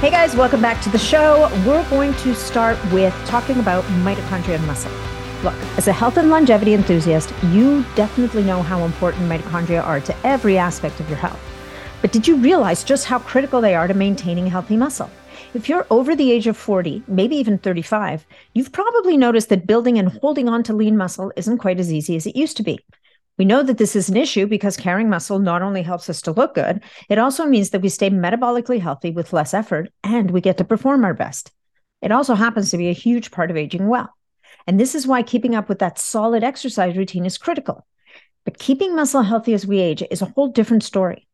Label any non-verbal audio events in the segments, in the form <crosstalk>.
Hey guys, welcome back to the show. We're going to start with talking about mitochondria and muscle. Look, as a health and longevity enthusiast, you definitely know how important mitochondria are to every aspect of your health. But did you realize just how critical they are to maintaining healthy muscle? If you're over the age of 40, maybe even 35, you've probably noticed that building and holding on to lean muscle isn't quite as easy as it used to be. We know that this is an issue because carrying muscle not only helps us to look good, it also means that we stay metabolically healthy with less effort and we get to perform our best. It also happens to be a huge part of aging well. And this is why keeping up with that solid exercise routine is critical. But keeping muscle healthy as we age is a whole different story.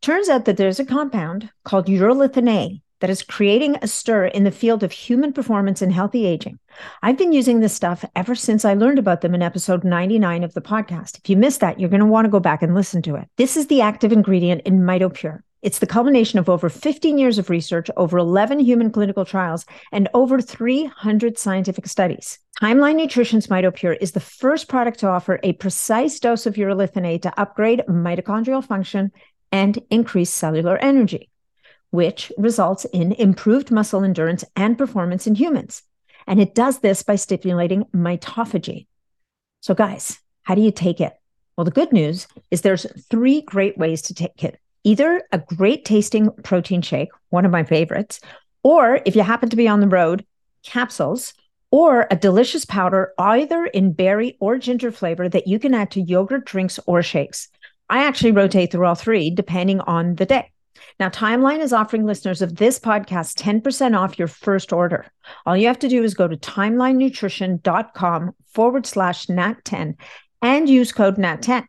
Turns out that there's a compound called urolithin A that is creating a stir in the field of human performance and healthy aging. I've been using this stuff ever since I learned about them in episode 99 of the podcast. If you missed that, you're going to want to go back and listen to it. This is the active ingredient in MitoPure. It's the culmination of over 15 years of research, over 11 human clinical trials, and over 300 scientific studies. Timeline Nutrition's MitoPure is the first product to offer a precise dose of urolithin A to upgrade mitochondrial function and increase cellular energy which results in improved muscle endurance and performance in humans. And it does this by stimulating mitophagy. So, guys, how do you take it? Well, the good news is there's three great ways to take it either a great tasting protein shake, one of my favorites, or if you happen to be on the road, capsules, or a delicious powder, either in berry or ginger flavor that you can add to yogurt drinks or shakes. I actually rotate through all three depending on the day. Now, Timeline is offering listeners of this podcast 10% off your first order. All you have to do is go to timelinenutrition.com forward slash NAT10 and use code NAT10.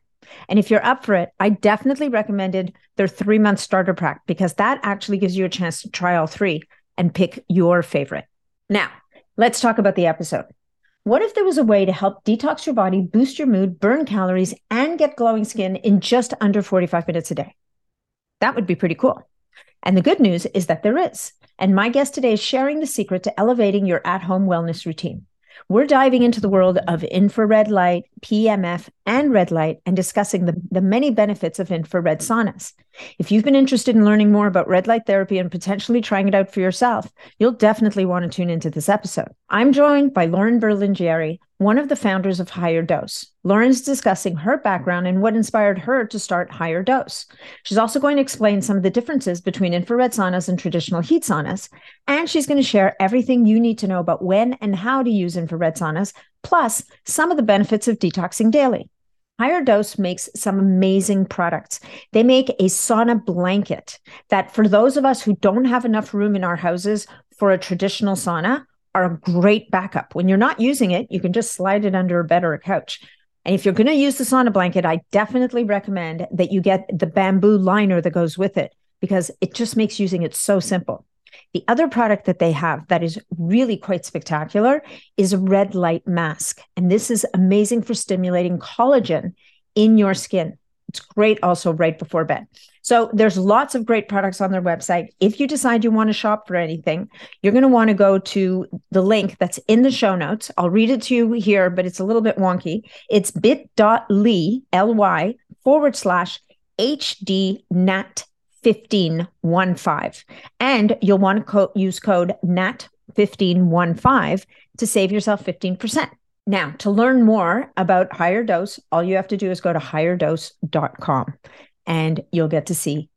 And if you're up for it, I definitely recommended their three month starter pack because that actually gives you a chance to try all three and pick your favorite. Now, let's talk about the episode. What if there was a way to help detox your body, boost your mood, burn calories, and get glowing skin in just under 45 minutes a day? That would be pretty cool. And the good news is that there is. And my guest today is sharing the secret to elevating your at home wellness routine. We're diving into the world of infrared light, PMF, and red light and discussing the, the many benefits of infrared saunas. If you've been interested in learning more about red light therapy and potentially trying it out for yourself, you'll definitely want to tune into this episode. I'm joined by Lauren Berlingeri, one of the founders of Higher Dose. Lauren's discussing her background and what inspired her to start Higher Dose. She's also going to explain some of the differences between infrared saunas and traditional heat saunas. And she's going to share everything you need to know about when and how to use infrared saunas, plus some of the benefits of detoxing daily. Higher Dose makes some amazing products. They make a sauna blanket that, for those of us who don't have enough room in our houses for a traditional sauna, are a great backup. When you're not using it, you can just slide it under a bed or a couch. And if you're going to use the sauna blanket, I definitely recommend that you get the bamboo liner that goes with it because it just makes using it so simple. The other product that they have that is really quite spectacular is a red light mask. And this is amazing for stimulating collagen in your skin. It's great also right before bed. So there's lots of great products on their website. If you decide you want to shop for anything, you're going to want to go to the link that's in the show notes. I'll read it to you here, but it's a little bit wonky. It's bit.ly, L-Y, forward slash HDNAT 1515. And you'll want to co- use code NAT1515 to save yourself 15%. Now, to learn more about Higher Dose, all you have to do is go to higherdose.com and you'll get to see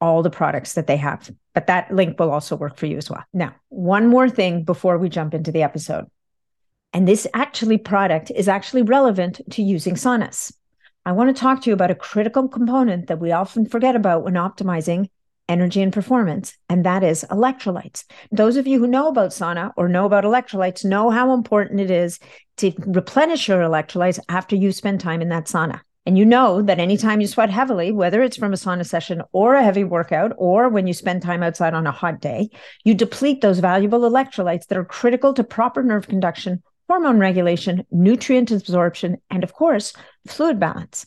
all the products that they have. But that link will also work for you as well. Now, one more thing before we jump into the episode. And this actually product is actually relevant to using saunas. I want to talk to you about a critical component that we often forget about when optimizing energy and performance, and that is electrolytes. Those of you who know about sauna or know about electrolytes know how important it is to replenish your electrolytes after you spend time in that sauna. And you know that anytime you sweat heavily, whether it's from a sauna session or a heavy workout, or when you spend time outside on a hot day, you deplete those valuable electrolytes that are critical to proper nerve conduction hormone regulation, nutrient absorption, and of course, fluid balance.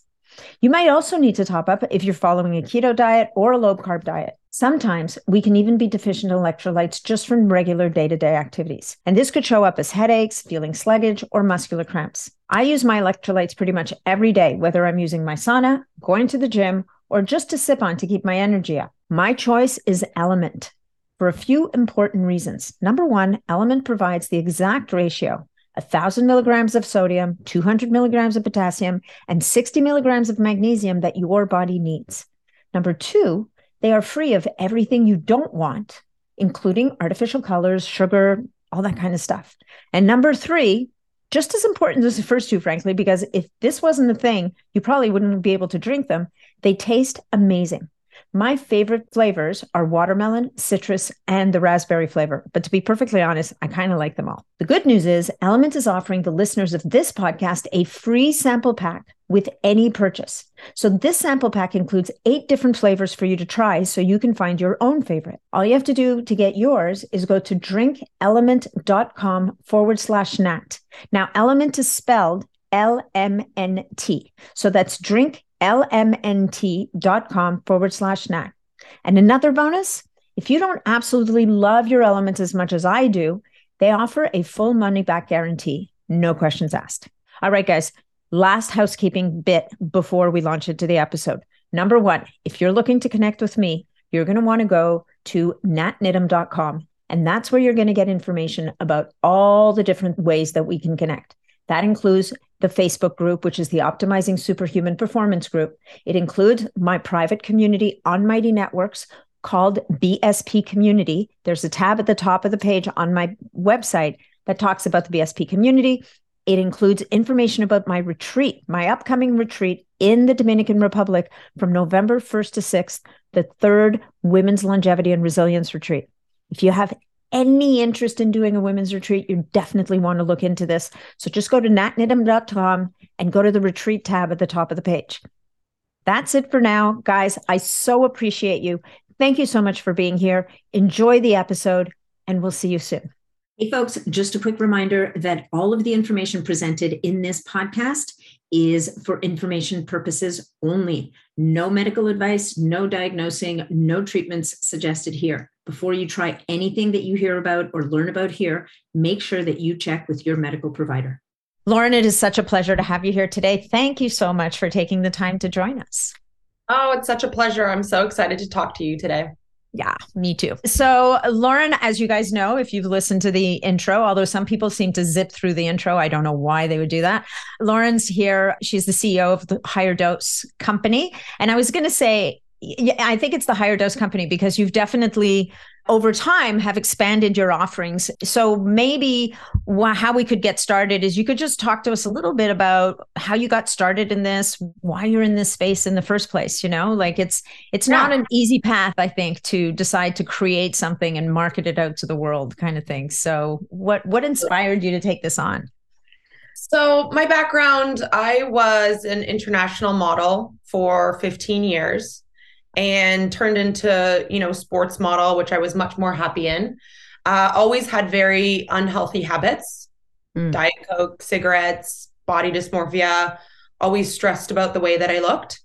You might also need to top up if you're following a keto diet or a low carb diet. Sometimes we can even be deficient in electrolytes just from regular day to day activities. And this could show up as headaches, feeling sluggish, or muscular cramps. I use my electrolytes pretty much every day, whether I'm using my sauna, going to the gym, or just to sip on to keep my energy up. My choice is Element for a few important reasons. Number one, Element provides the exact ratio 1,000 milligrams of sodium, 200 milligrams of potassium, and 60 milligrams of magnesium that your body needs. Number two, they are free of everything you don't want, including artificial colors, sugar, all that kind of stuff. And number three, just as important as the first two, frankly, because if this wasn't a thing, you probably wouldn't be able to drink them. They taste amazing. My favorite flavors are watermelon, citrus, and the raspberry flavor. But to be perfectly honest, I kind of like them all. The good news is Element is offering the listeners of this podcast a free sample pack with any purchase. So this sample pack includes eight different flavors for you to try so you can find your own favorite. All you have to do to get yours is go to drinkelement.com forward slash nat. Now, element is spelled L M N T. So that's drink lmnt.com forward slash nat. And another bonus if you don't absolutely love your elements as much as I do, they offer a full money back guarantee, no questions asked. All right, guys, last housekeeping bit before we launch into the episode. Number one, if you're looking to connect with me, you're going to want to go to natniddam.com. And that's where you're going to get information about all the different ways that we can connect. That includes the Facebook group, which is the Optimizing Superhuman Performance group. It includes my private community on Mighty Networks called BSP Community. There's a tab at the top of the page on my website that talks about the BSP community. It includes information about my retreat, my upcoming retreat in the Dominican Republic from November 1st to 6th, the third Women's Longevity and Resilience Retreat. If you have any interest in doing a women's retreat, you definitely want to look into this. So just go to natniddam.com and go to the retreat tab at the top of the page. That's it for now, guys. I so appreciate you. Thank you so much for being here. Enjoy the episode, and we'll see you soon. Hey, folks, just a quick reminder that all of the information presented in this podcast is for information purposes only. No medical advice, no diagnosing, no treatments suggested here. Before you try anything that you hear about or learn about here, make sure that you check with your medical provider. Lauren, it is such a pleasure to have you here today. Thank you so much for taking the time to join us. Oh, it's such a pleasure. I'm so excited to talk to you today. Yeah, me too. So, Lauren, as you guys know, if you've listened to the intro, although some people seem to zip through the intro, I don't know why they would do that. Lauren's here. She's the CEO of the Higher Dose Company. And I was going to say, I think it's the higher dose company because you've definitely over time have expanded your offerings. So maybe wh- how we could get started is you could just talk to us a little bit about how you got started in this, why you're in this space in the first place, you know? Like it's it's yeah. not an easy path I think to decide to create something and market it out to the world kind of thing. So what what inspired you to take this on? So, my background, I was an international model for 15 years and turned into you know sports model which i was much more happy in uh, always had very unhealthy habits mm. diet coke cigarettes body dysmorphia always stressed about the way that i looked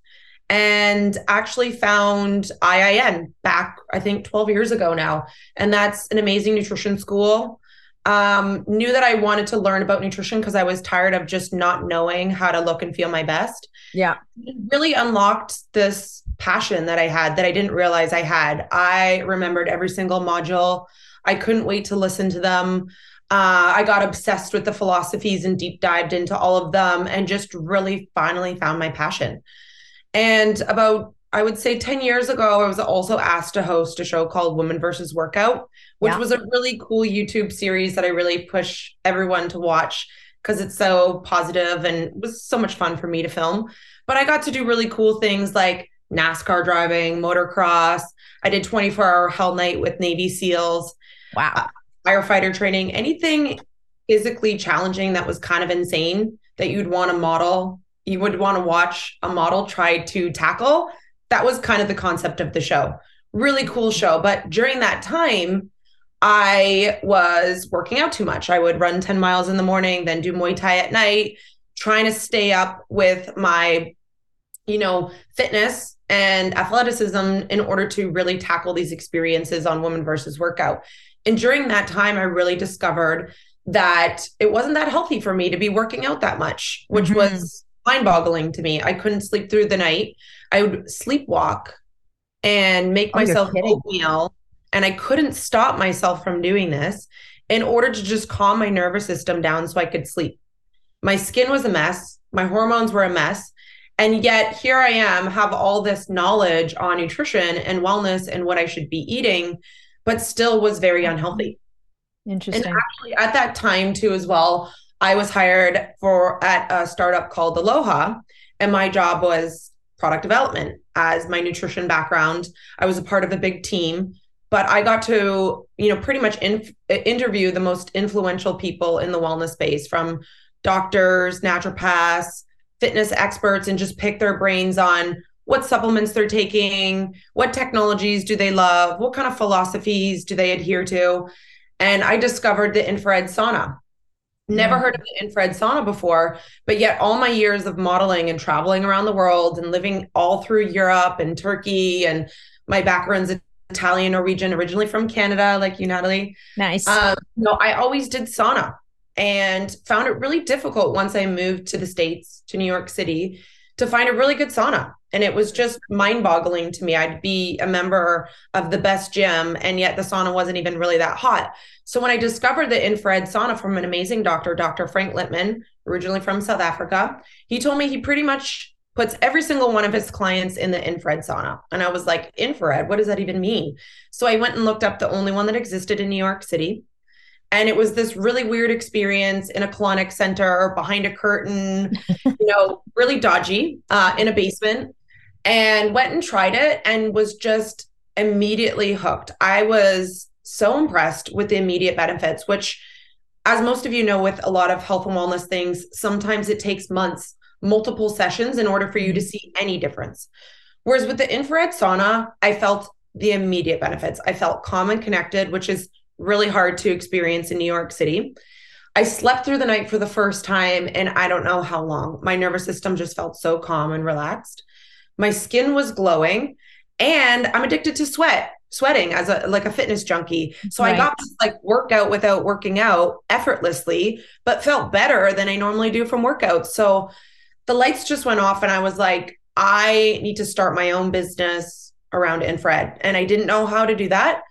and actually found IIN back i think 12 years ago now and that's an amazing nutrition school um, knew that I wanted to learn about nutrition because I was tired of just not knowing how to look and feel my best. Yeah. It really unlocked this passion that I had that I didn't realize I had. I remembered every single module. I couldn't wait to listen to them. Uh, I got obsessed with the philosophies and deep dived into all of them and just really finally found my passion. And about, I would say 10 years ago, I was also asked to host a show called Woman versus Workout, which yeah. was a really cool YouTube series that I really push everyone to watch because it's so positive and was so much fun for me to film. But I got to do really cool things like NASCAR driving, motocross. I did 24 hour hell night with Navy SEALs. Wow. Uh, firefighter training, anything physically challenging that was kind of insane that you'd want to model, you would want to watch a model try to tackle. That was kind of the concept of the show. Really cool show. But during that time, I was working out too much. I would run 10 miles in the morning, then do Muay Thai at night, trying to stay up with my, you know, fitness and athleticism in order to really tackle these experiences on woman versus workout. And during that time, I really discovered that it wasn't that healthy for me to be working out that much, which mm-hmm. was mind boggling to me. I couldn't sleep through the night. I would sleepwalk and make oh, myself oatmeal. And I couldn't stop myself from doing this in order to just calm my nervous system down so I could sleep. My skin was a mess. My hormones were a mess. And yet here I am, have all this knowledge on nutrition and wellness and what I should be eating, but still was very mm-hmm. unhealthy. Interesting. And actually, at that time too, as well, I was hired for at a startup called Aloha, and my job was product development. As my nutrition background, I was a part of a big team, but I got to, you know, pretty much in, interview the most influential people in the wellness space, from doctors, naturopaths, fitness experts, and just pick their brains on what supplements they're taking, what technologies do they love, what kind of philosophies do they adhere to and I discovered the infrared sauna. Never heard of the infrared sauna before, but yet all my years of modeling and traveling around the world and living all through Europe and Turkey and my background's Italian, Norwegian, originally from Canada, like you, Natalie. Nice. Um, no, I always did sauna and found it really difficult once I moved to the States, to New York City, to find a really good sauna. And it was just mind boggling to me. I'd be a member of the best gym, and yet the sauna wasn't even really that hot. So when I discovered the infrared sauna from an amazing doctor, Dr. Frank Lipman, originally from South Africa, he told me he pretty much puts every single one of his clients in the infrared sauna. And I was like, infrared, what does that even mean? So I went and looked up the only one that existed in New York City. And it was this really weird experience in a colonic center behind a curtain, <laughs> you know, really dodgy uh, in a basement. And went and tried it and was just immediately hooked. I was so impressed with the immediate benefits, which, as most of you know, with a lot of health and wellness things, sometimes it takes months, multiple sessions in order for you to mm-hmm. see any difference. Whereas with the infrared sauna, I felt the immediate benefits. I felt calm and connected, which is really hard to experience in New York City. I slept through the night for the first time and I don't know how long. My nervous system just felt so calm and relaxed. My skin was glowing and I'm addicted to sweat, sweating as a like a fitness junkie. So right. I got to like workout without working out effortlessly, but felt better than I normally do from workouts. So the lights just went off and I was like, I need to start my own business around infrared. And I didn't know how to do that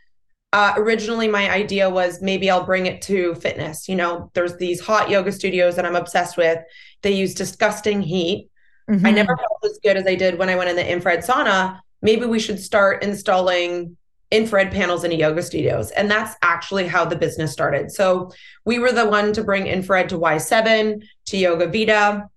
uh, originally my idea was maybe I'll bring it to fitness. You know, there's these hot yoga studios that I'm obsessed with. They use disgusting heat. Mm-hmm. I never felt as good as I did when I went in the infrared sauna. Maybe we should start installing infrared panels in yoga studios. And that's actually how the business started. So we were the one to bring infrared to Y7, to Yoga Vida.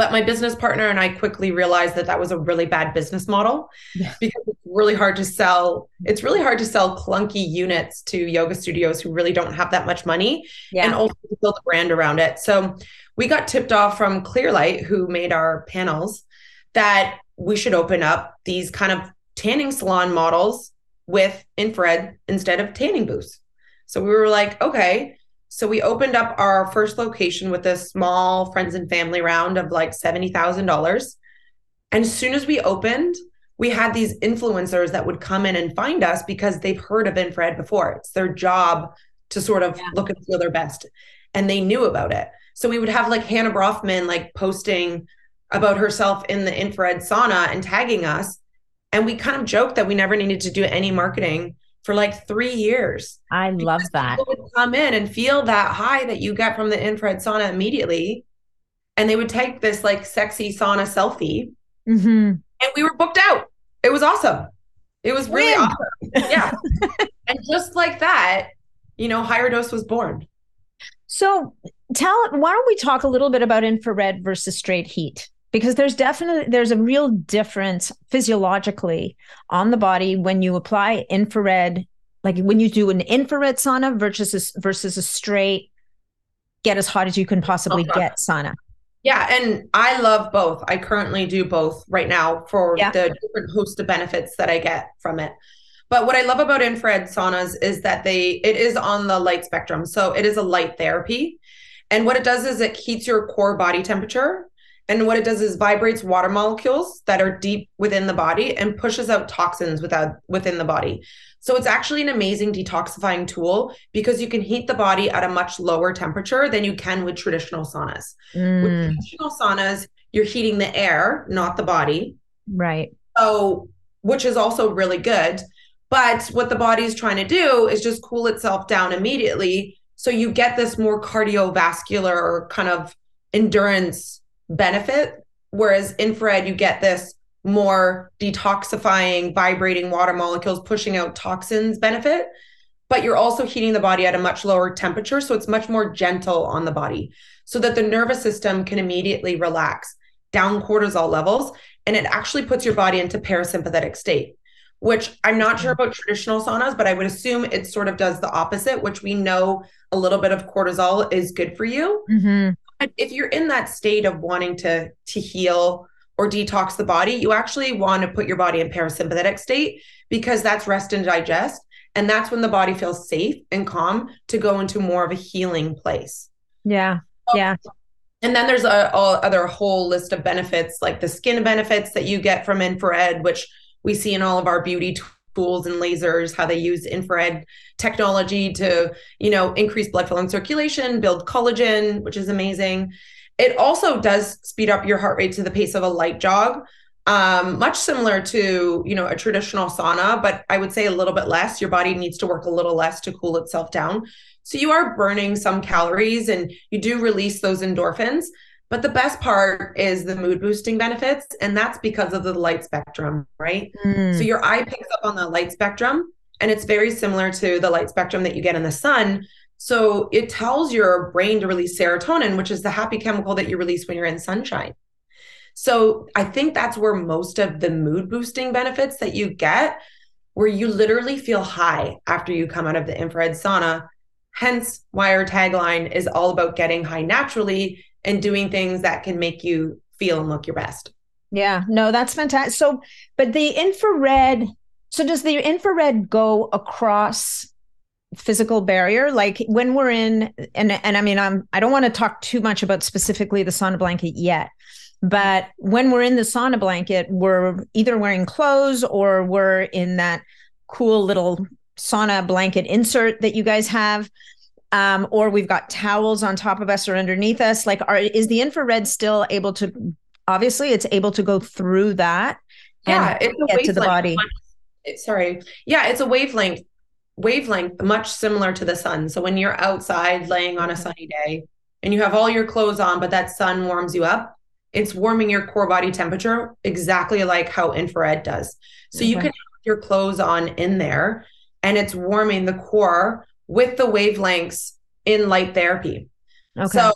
But my business partner and I quickly realized that that was a really bad business model yeah. because it's really hard to sell. It's really hard to sell clunky units to yoga studios who really don't have that much money yeah. and also build a brand around it. So we got tipped off from Clearlight, who made our panels, that we should open up these kind of tanning salon models with infrared instead of tanning booths. So we were like, okay, so we opened up our first location with a small friends and family round of like $70,000. And as soon as we opened, we had these influencers that would come in and find us because they've heard of infrared before. It's their job to sort of yeah. look and feel their best. And they knew about it. So we would have like Hannah Bronfman like posting about herself in the infrared sauna and tagging us. And we kind of joked that we never needed to do any marketing for like three years. I love that. People would come in and feel that high that you get from the infrared sauna immediately. And they would take this like sexy sauna selfie. Mm-hmm. And we were booked out. It was awesome. It was really Win. awesome. Yeah. <laughs> and just like that, you know, higher dose was born. So tell why don't we talk a little bit about infrared versus straight heat? Because there's definitely there's a real difference physiologically on the body when you apply infrared like when you do an infrared sauna versus a, versus a straight get as hot as you can possibly uh-huh. get sauna yeah and i love both i currently do both right now for yeah. the different host of benefits that i get from it But what I love about infrared saunas is that they it is on the light spectrum. So it is a light therapy. And what it does is it heats your core body temperature. And what it does is vibrates water molecules that are deep within the body and pushes out toxins without within the body. So it's actually an amazing detoxifying tool because you can heat the body at a much lower temperature than you can with traditional saunas. Mm. With traditional saunas, you're heating the air, not the body. Right. So, which is also really good. But what the body is trying to do is just cool itself down immediately. So you get this more cardiovascular kind of endurance benefit. Whereas infrared, you get this more detoxifying, vibrating water molecules, pushing out toxins benefit. But you're also heating the body at a much lower temperature. So it's much more gentle on the body so that the nervous system can immediately relax down cortisol levels. And it actually puts your body into parasympathetic state which I'm not sure about traditional saunas, but I would assume it sort of does the opposite, which we know a little bit of cortisol is good for you. Mm-hmm. If you're in that state of wanting to to heal or detox the body, you actually want to put your body in parasympathetic state because that's rest and digest. And that's when the body feels safe and calm to go into more of a healing place. Yeah. Yeah. And then there's a, a other whole list of benefits like the skin benefits that you get from infrared, which we see in all of our beauty tools and lasers how they use infrared technology to you know increase blood flow and circulation build collagen which is amazing. It also does speed up your heart rate to the pace of a light jog um, much similar to you know a traditional sauna but i would say a little bit less. Your body needs to work a little less to cool itself down. So you are burning some calories and you do release those endorphins but the best part is the mood boosting benefits. And that's because of the light spectrum, right? Mm. So your eye picks up on the light spectrum, and it's very similar to the light spectrum that you get in the sun. So it tells your brain to release serotonin, which is the happy chemical that you release when you're in sunshine. So I think that's where most of the mood boosting benefits that you get, where you literally feel high after you come out of the infrared sauna. Hence, why our tagline is all about getting high naturally and doing things that can make you feel and look your best. Yeah, no, that's fantastic. So, but the infrared, so does the infrared go across physical barrier like when we're in and and I mean I'm I don't want to talk too much about specifically the sauna blanket yet but when we're in the sauna blanket we're either wearing clothes or we're in that cool little sauna blanket insert that you guys have um, or we've got towels on top of us or underneath us. Like, are is the infrared still able to? Obviously, it's able to go through that yeah, and get to the body. Sorry, yeah, it's a wavelength wavelength much similar to the sun. So when you're outside laying on a mm-hmm. sunny day and you have all your clothes on, but that sun warms you up, it's warming your core body temperature exactly like how infrared does. So okay. you can have your clothes on in there and it's warming the core with the wavelengths in light therapy. Okay. So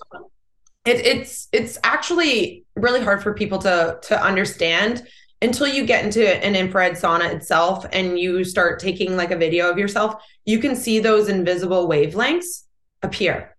it, it's it's actually really hard for people to to understand until you get into an infrared sauna itself and you start taking like a video of yourself. You can see those invisible wavelengths appear,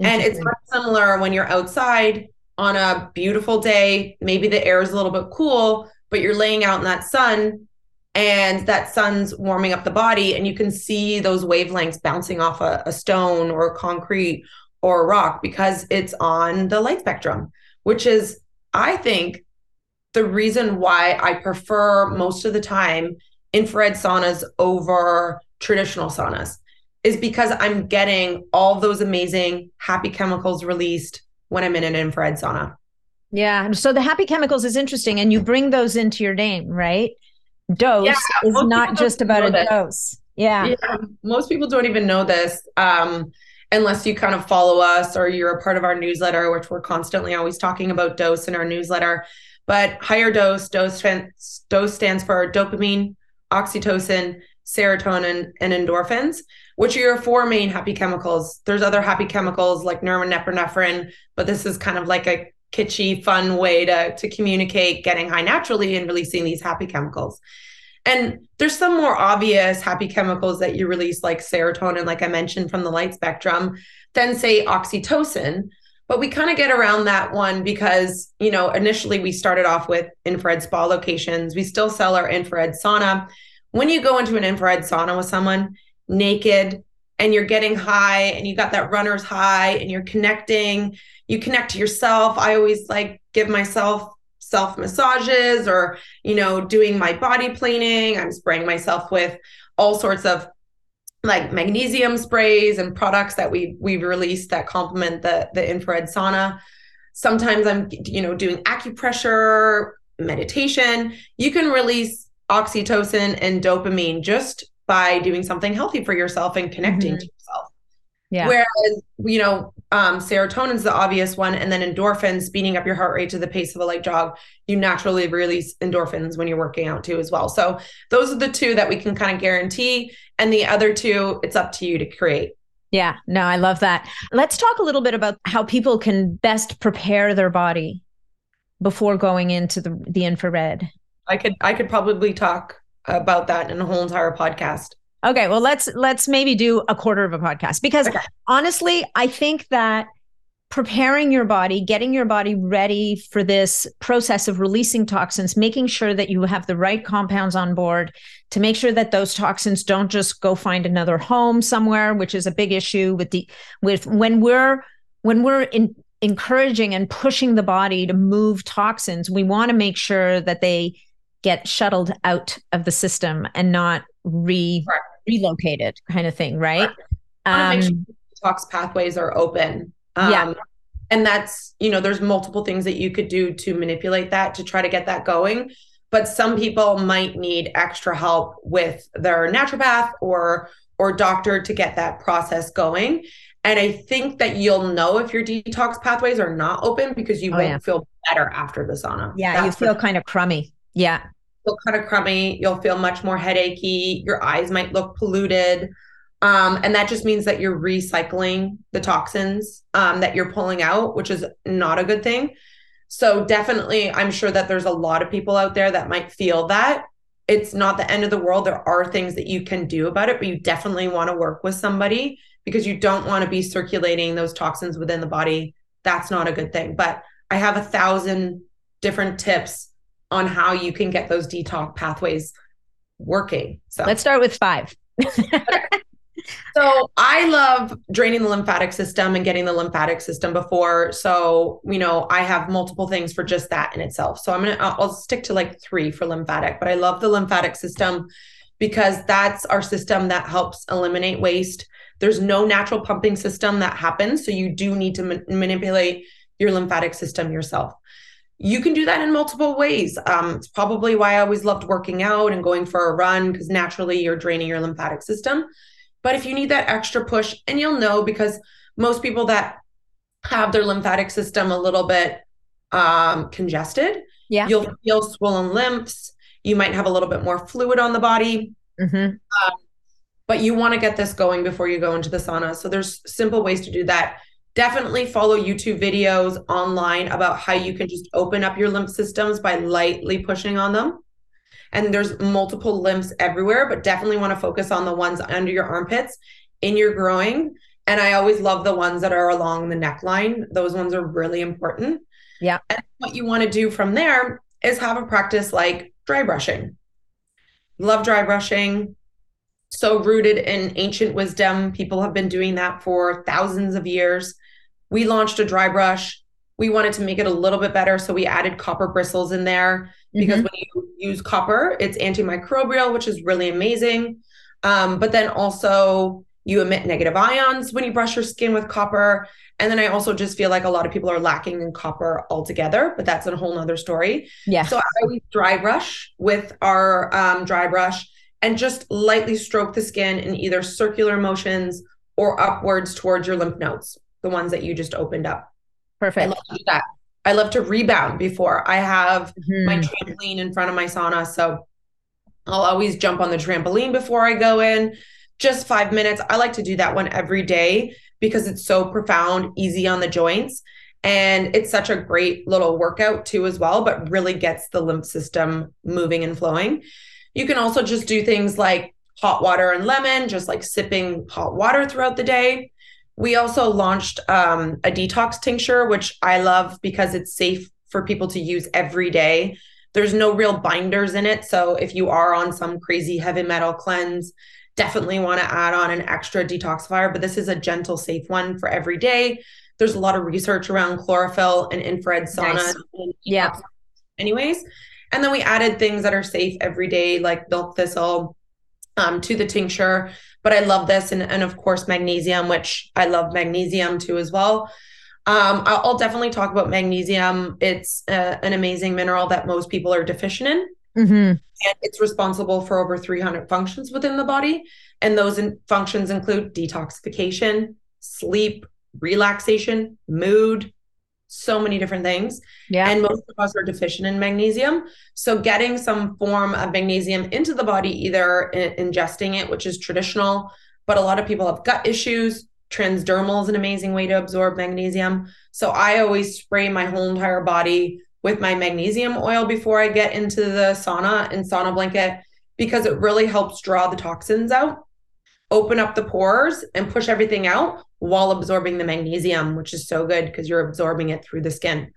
and it's similar when you're outside on a beautiful day. Maybe the air is a little bit cool, but you're laying out in that sun and that sun's warming up the body and you can see those wavelengths bouncing off a, a stone or concrete or rock because it's on the light spectrum which is i think the reason why i prefer most of the time infrared saunas over traditional saunas is because i'm getting all those amazing happy chemicals released when i'm in an infrared sauna. Yeah so the happy chemicals is interesting and you bring those into your name right dose yeah, is not just about a this. dose. Yeah. yeah. Most people don't even know this um, unless you kind of follow us or you're a part of our newsletter, which we're constantly always talking about dose in our newsletter. But higher dose, dose, dose stands for dopamine, oxytocin, serotonin, and endorphins, which are your four main happy chemicals. There's other happy chemicals like norepinephrine, but this is kind of like a kitschy, fun way to, to communicate getting high naturally and releasing these happy chemicals. And there's some more obvious happy chemicals that you release, like serotonin, like I mentioned from the light spectrum, than say oxytocin. But we kind of get around that one because, you know, initially we started off with infrared spa locations. We still sell our infrared sauna. when you go into an infrared sauna with someone naked and you're getting high and you got that runner's high and you're connecting, you connect to yourself. I always like give myself self massages or, you know, doing my body planing. I'm spraying myself with all sorts of like magnesium sprays and products that we we've released that complement the the infrared sauna. Sometimes I'm you know doing acupressure, meditation. You can release oxytocin and dopamine just by doing something healthy for yourself and connecting mm-hmm. to yourself. Yeah. Whereas, you know, um, serotonin's the obvious one, and then endorphins, speeding up your heart rate to the pace of a light jog. You naturally release endorphins when you're working out too, as well. So those are the two that we can kind of guarantee, and the other two, it's up to you to create. Yeah, no, I love that. Let's talk a little bit about how people can best prepare their body before going into the the infrared. I could I could probably talk about that in a whole entire podcast. Okay, well let's let's maybe do a quarter of a podcast because okay. honestly, I think that preparing your body, getting your body ready for this process of releasing toxins, making sure that you have the right compounds on board to make sure that those toxins don't just go find another home somewhere, which is a big issue with the with when we're when we're in encouraging and pushing the body to move toxins, we want to make sure that they get shuttled out of the system and not re right. relocated kind of thing right, right. um sure detox pathways are open. Um, yeah and that's you know there's multiple things that you could do to manipulate that to try to get that going but some people might need extra help with their naturopath or or doctor to get that process going. And i think that you'll know if your detox pathways are not open because you oh, won't yeah. feel better after the sauna. Yeah that's you feel kind of crummy yeah. You'll kind of crummy. You'll feel much more headachy. Your eyes might look polluted. Um, and that just means that you're recycling the toxins um, that you're pulling out, which is not a good thing. So, definitely, I'm sure that there's a lot of people out there that might feel that. It's not the end of the world. There are things that you can do about it, but you definitely want to work with somebody because you don't want to be circulating those toxins within the body. That's not a good thing. But I have a thousand different tips on how you can get those detox pathways working. So let's start with five. <laughs> so I love draining the lymphatic system and getting the lymphatic system before. So, you know, I have multiple things for just that in itself. So I'm going to, I'll stick to like three for lymphatic, but I love the lymphatic system because that's our system that helps eliminate waste. There's no natural pumping system that happens. So you do need to ma- manipulate your lymphatic system yourself you can do that in multiple ways. Um, it's probably why I always loved working out and going for a run because naturally you're draining your lymphatic system. But if you need that extra push, and you'll know because most people that have their lymphatic system a little bit um, congested, yeah, you'll feel swollen lymphs. You might have a little bit more fluid on the body. Mm-hmm. Um, but you want to get this going before you go into the sauna. So there's simple ways to do that definitely follow YouTube videos online about how you can just open up your lymph systems by lightly pushing on them. And there's multiple lymphs everywhere, but definitely want to focus on the ones under your armpits, in your groin. And I always love the ones that are along the neckline. Those ones are really important. Yeah. And what you want to do from there is have a practice like dry brushing. Love dry brushing. So rooted in ancient wisdom. People have been doing that for thousands of years we launched a dry brush. We wanted to make it a little bit better. So we added copper bristles in there because mm-hmm. when you use copper, it's antimicrobial, which is really amazing. Um, but then also, you emit negative ions when you brush your skin with copper. And then I also just feel like a lot of people are lacking in copper altogether, but that's a whole nother story. Yeah. So I always dry brush with our um, dry brush and just lightly stroke the skin in either circular motions or upwards towards your lymph nodes the ones that you just opened up. Perfect. I love to do that. I love to rebound before I have mm-hmm. my trampoline in front of my sauna. So I'll always jump on the trampoline before I go in, just five minutes. I like to do that one every day because it's so profound, easy on the joints. And it's such a great little workout too, as well, but really gets the lymph system moving and flowing. You can also just do things like hot water and lemon, just like sipping hot water throughout the day. We also launched um, a detox tincture, which I love because it's safe for people to use every day. There's no real binders in it. So if you are on some crazy heavy metal cleanse, definitely want to add on an extra detoxifier. But this is a gentle, safe one for every day. There's a lot of research around chlorophyll and infrared sauna. Nice. yeah. Anyways. And then we added things that are safe every day, like milk thistle um, to the tincture. But I love this. And, and of course, magnesium, which I love magnesium too as well. Um, I'll, definitely talk about magnesium. It's uh, an amazing mineral that most people are deficient in. Mm-hmm. And it's responsible for over 300 functions within the body. And those in- functions include detoxification, sleep, relaxation, mood, so many different things. Yeah. And most of us are deficient in magnesium. So getting some form of magnesium into the body, either in- ingesting it, which is traditional, but a lot of people have gut issues. Transdermal is an amazing way to absorb magnesium. So I always spray my whole entire body with my magnesium oil before I get into the sauna and sauna blanket because it really helps draw the toxins out, open up the pores, and push everything out while absorbing the magnesium, which is so good because you're absorbing it through the skin.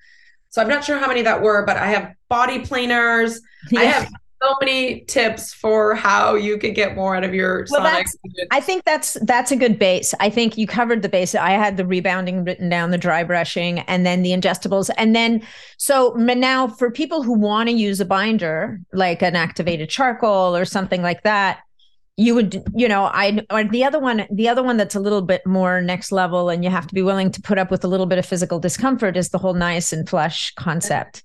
So I'm not sure how many that were, but I have body planers. Yeah. I have so many tips for how you could get more out of your well, that's, I think that's that's a good base. I think you covered the base. I had the rebounding written down, the dry brushing, and then the ingestibles. And then so now for people who want to use a binder, like an activated charcoal or something like that, you would you know i or the other one the other one that's a little bit more next level and you have to be willing to put up with a little bit of physical discomfort is the whole niacin flush concept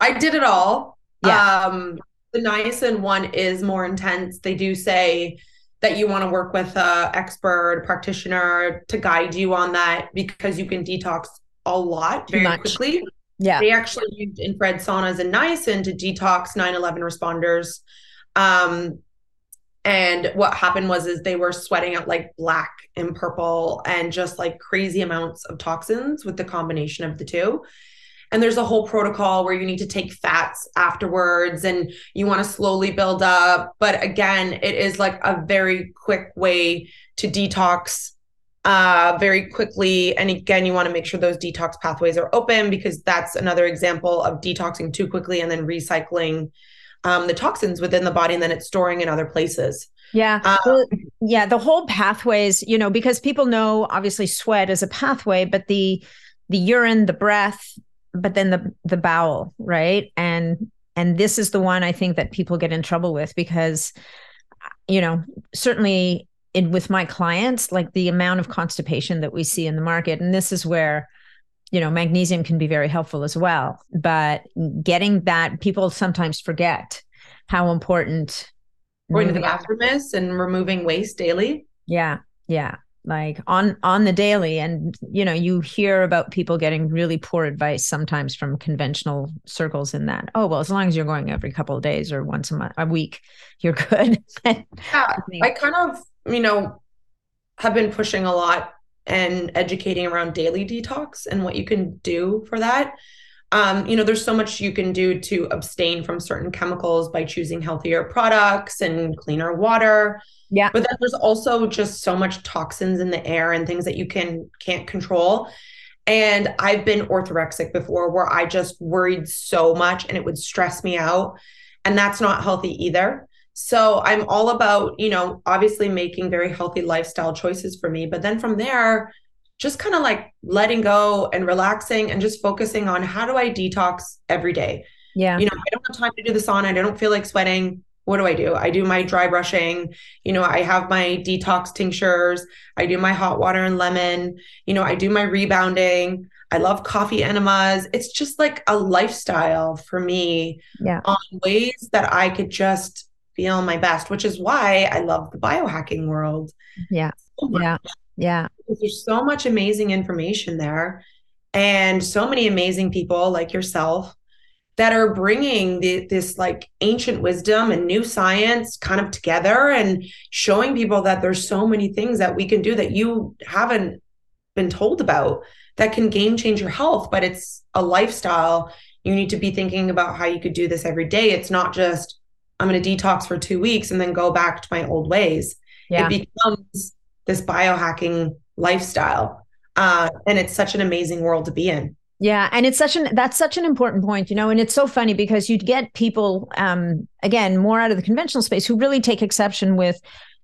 i did it all yeah. um the niacin one is more intense. They do say that you want to work with a expert practitioner to guide you on that because you can detox a lot very quickly. Yeah. They actually used infrared saunas and niacin to detox 9/11 responders. Um, and what happened was is they were sweating out like black and purple and just like crazy amounts of toxins with the combination of the two. And there's a whole protocol where you need to take fats afterwards and you want to slowly build up. But again it is like a very quick way to detox uh, very quickly. And again you want to make sure those detox pathways are open because that's another example of detoxing too quickly and then recycling um, the toxins within the body and then it's storing in other places yeah. Um, well, yeah. The whole pathways, you know, because people know obviously sweat is a pathway, but the the urine, the breath, but then the the bowel, right? And and this is the one I think that people get in trouble with because you know, certainly in with my clients, like the amount of constipation that we see in the market and this is where you know, magnesium can be very helpful as well, but getting that people sometimes forget how important going to the bathroom is and removing waste daily. Yeah. Yeah like on on the daily and you know you hear about people getting really poor advice sometimes from conventional circles in that oh well as long as you're going every couple of days or once a month a week you're <laughs> good yeah <laughs> i kind of you know have been pushing a lot and educating around daily detox and what you can do for that um, you know there's so much you can do to abstain from certain chemicals by choosing healthier products and cleaner water yeah. But then there's also just so much toxins in the air and things that you can can't control. And I've been orthorexic before where I just worried so much and it would stress me out. And that's not healthy either. So I'm all about, you know, obviously making very healthy lifestyle choices for me. But then from there, just kind of like letting go and relaxing and just focusing on how do I detox every day? Yeah. You know, I don't have time to do the sauna. I don't feel like sweating what do I do? I do my dry brushing. You know, I have my detox tinctures. I do my hot water and lemon. You know, I do my rebounding. I love coffee enemas. It's just like a lifestyle for me yeah. on ways that I could just feel my best, which is why I love the biohacking world. Yeah. So yeah. Yeah. Because there's so much amazing information there and so many amazing people like yourself that are bringing the, this like ancient wisdom and new science kind of together and showing people that there's so many things that we can do that you haven't been told about that can game change your health but it's a lifestyle you need to be thinking about how you could do this every day it's not just i'm going to detox for 2 weeks and then go back to my old ways yeah. it becomes this biohacking lifestyle uh, and it's such an amazing world to be in Yeah, and it's such an that's such an important point, you know, and it's so funny because you'd get people um again more out of the conventional space who really take exception with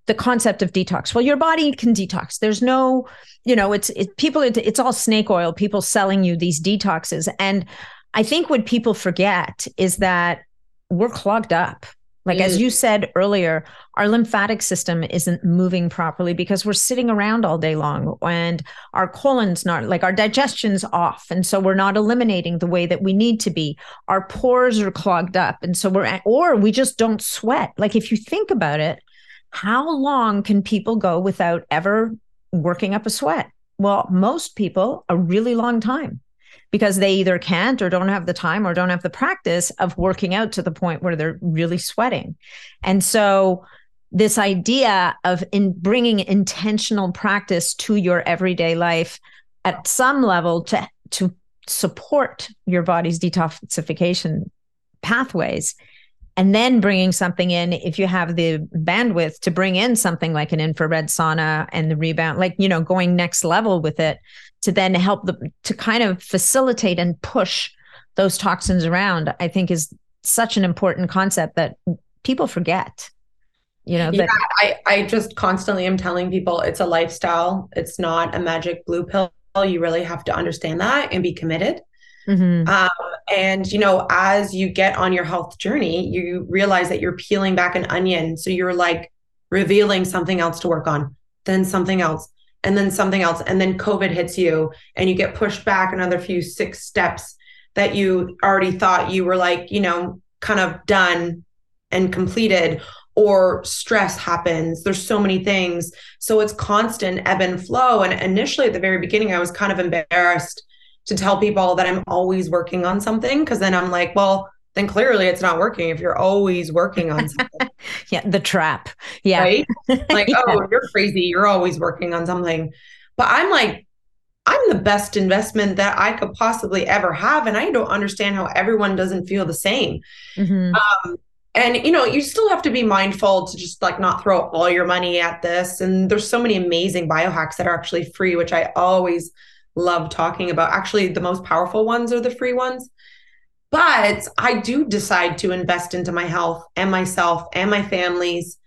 the concept of detox. Well, your body can detox. There's no, you know, it's it, people it, it's all snake oil, people selling you these detoxes. And I think what people forget is that we're clogged up. Like, mm. as you said earlier, our lymphatic system isn't moving properly because we're sitting around all day long and our colon's not like our digestion's off. And so we're not eliminating the way that we need to be. Our pores are clogged up. And so we're, or we just don't sweat. Like, if you think about it, how long can people go without ever working up a sweat? Well, most people, a really long time because they either can't or don't have the time or don't have the practice of working out to the point where they're really sweating. And so this idea of in bringing intentional practice to your everyday life at some level to to support your body's detoxification pathways and then bringing something in if you have the bandwidth to bring in something like an infrared sauna and the rebound like you know going next level with it to then help the to kind of facilitate and push those toxins around i think is such an important concept that people forget you know that yeah, I, I just constantly am telling people it's a lifestyle. It's not a magic blue pill. You really have to understand that and be committed. Mm-hmm. um, and you know as you get on your health journey you realize that you're peeling back an onion. So you're like revealing something else to work on then something else and then something else and then covid hits you and you get pushed back another few six steps that you already thought you were like you know kind of done and completed or stress happens. There's so many things. So it's constant ebb and flow. And initially at the very beginning i was kind of embarrassed to tell people that i'm always working on something because then i'm like well then clearly it's not working if you're always working on <laughs> something. yeah, the trap. Yeah. Right? Like, <laughs> yeah. oh, you're crazy. You're always working on something. But I'm like, I'm the best investment that I could possibly ever have. And I don't understand how everyone doesn't feel the same. Mm-hmm. Um, and you know, you still have to be mindful to just like not throw all your money at this. And there's so many amazing biohacks that are actually free, which I always love talking about. Actually, the most powerful ones are the free ones. But I do decide to invest into my health and myself and my families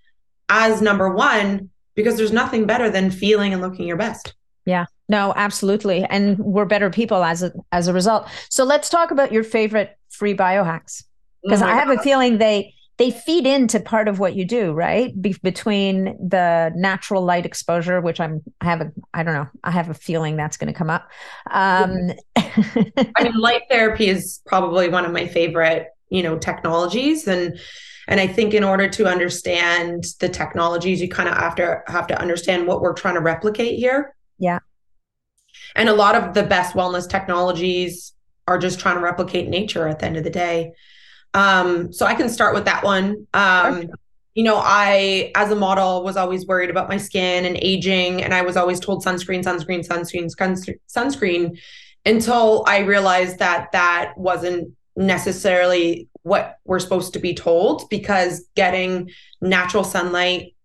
as number one because there's nothing better than feeling and looking your best. Yeah. No, absolutely. And we're better people as a as a result. So let's talk about your favorite free biohacks. Because oh I have God. a feeling they they feed into part of what you do, right? Be- between the natural light exposure, which I'm, I have a, I don't know, I have a feeling that's going to come up. Um, <laughs> I mean, light therapy is probably one of my favorite, you know, technologies, and and I think in order to understand the technologies, you kind of have to have to understand what we're trying to replicate here. Yeah. And a lot of the best wellness technologies are just trying to replicate nature at the end of the day. Um, so I can start with that one. Um, sure. You know, I, as a model, was always worried about my skin and aging, and I was always told sunscreen, sunscreen, sunscreen, sunscreen, sunscreen until I realized that that wasn't necessarily what we're supposed to be told because getting natural sunlight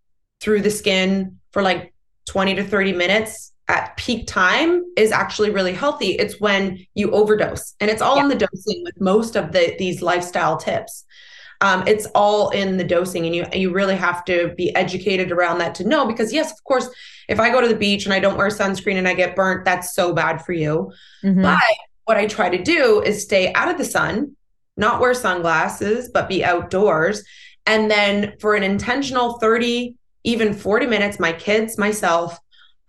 through the skin for like 20 to 30 minutes at peak time is actually really healthy. It's when you overdose, and it's all yeah. in the dosing with most of the these lifestyle tips. Um, it's all in the dosing, and you you really have to be educated around that to know. Because yes, of course, if I go to the beach and I don't wear sunscreen and I get burnt, that's so bad for you. Mm-hmm. But what I try to do is stay out of the sun, not wear sunglasses, but be outdoors. And then for an intentional 30, even 40 minutes, my kids, myself,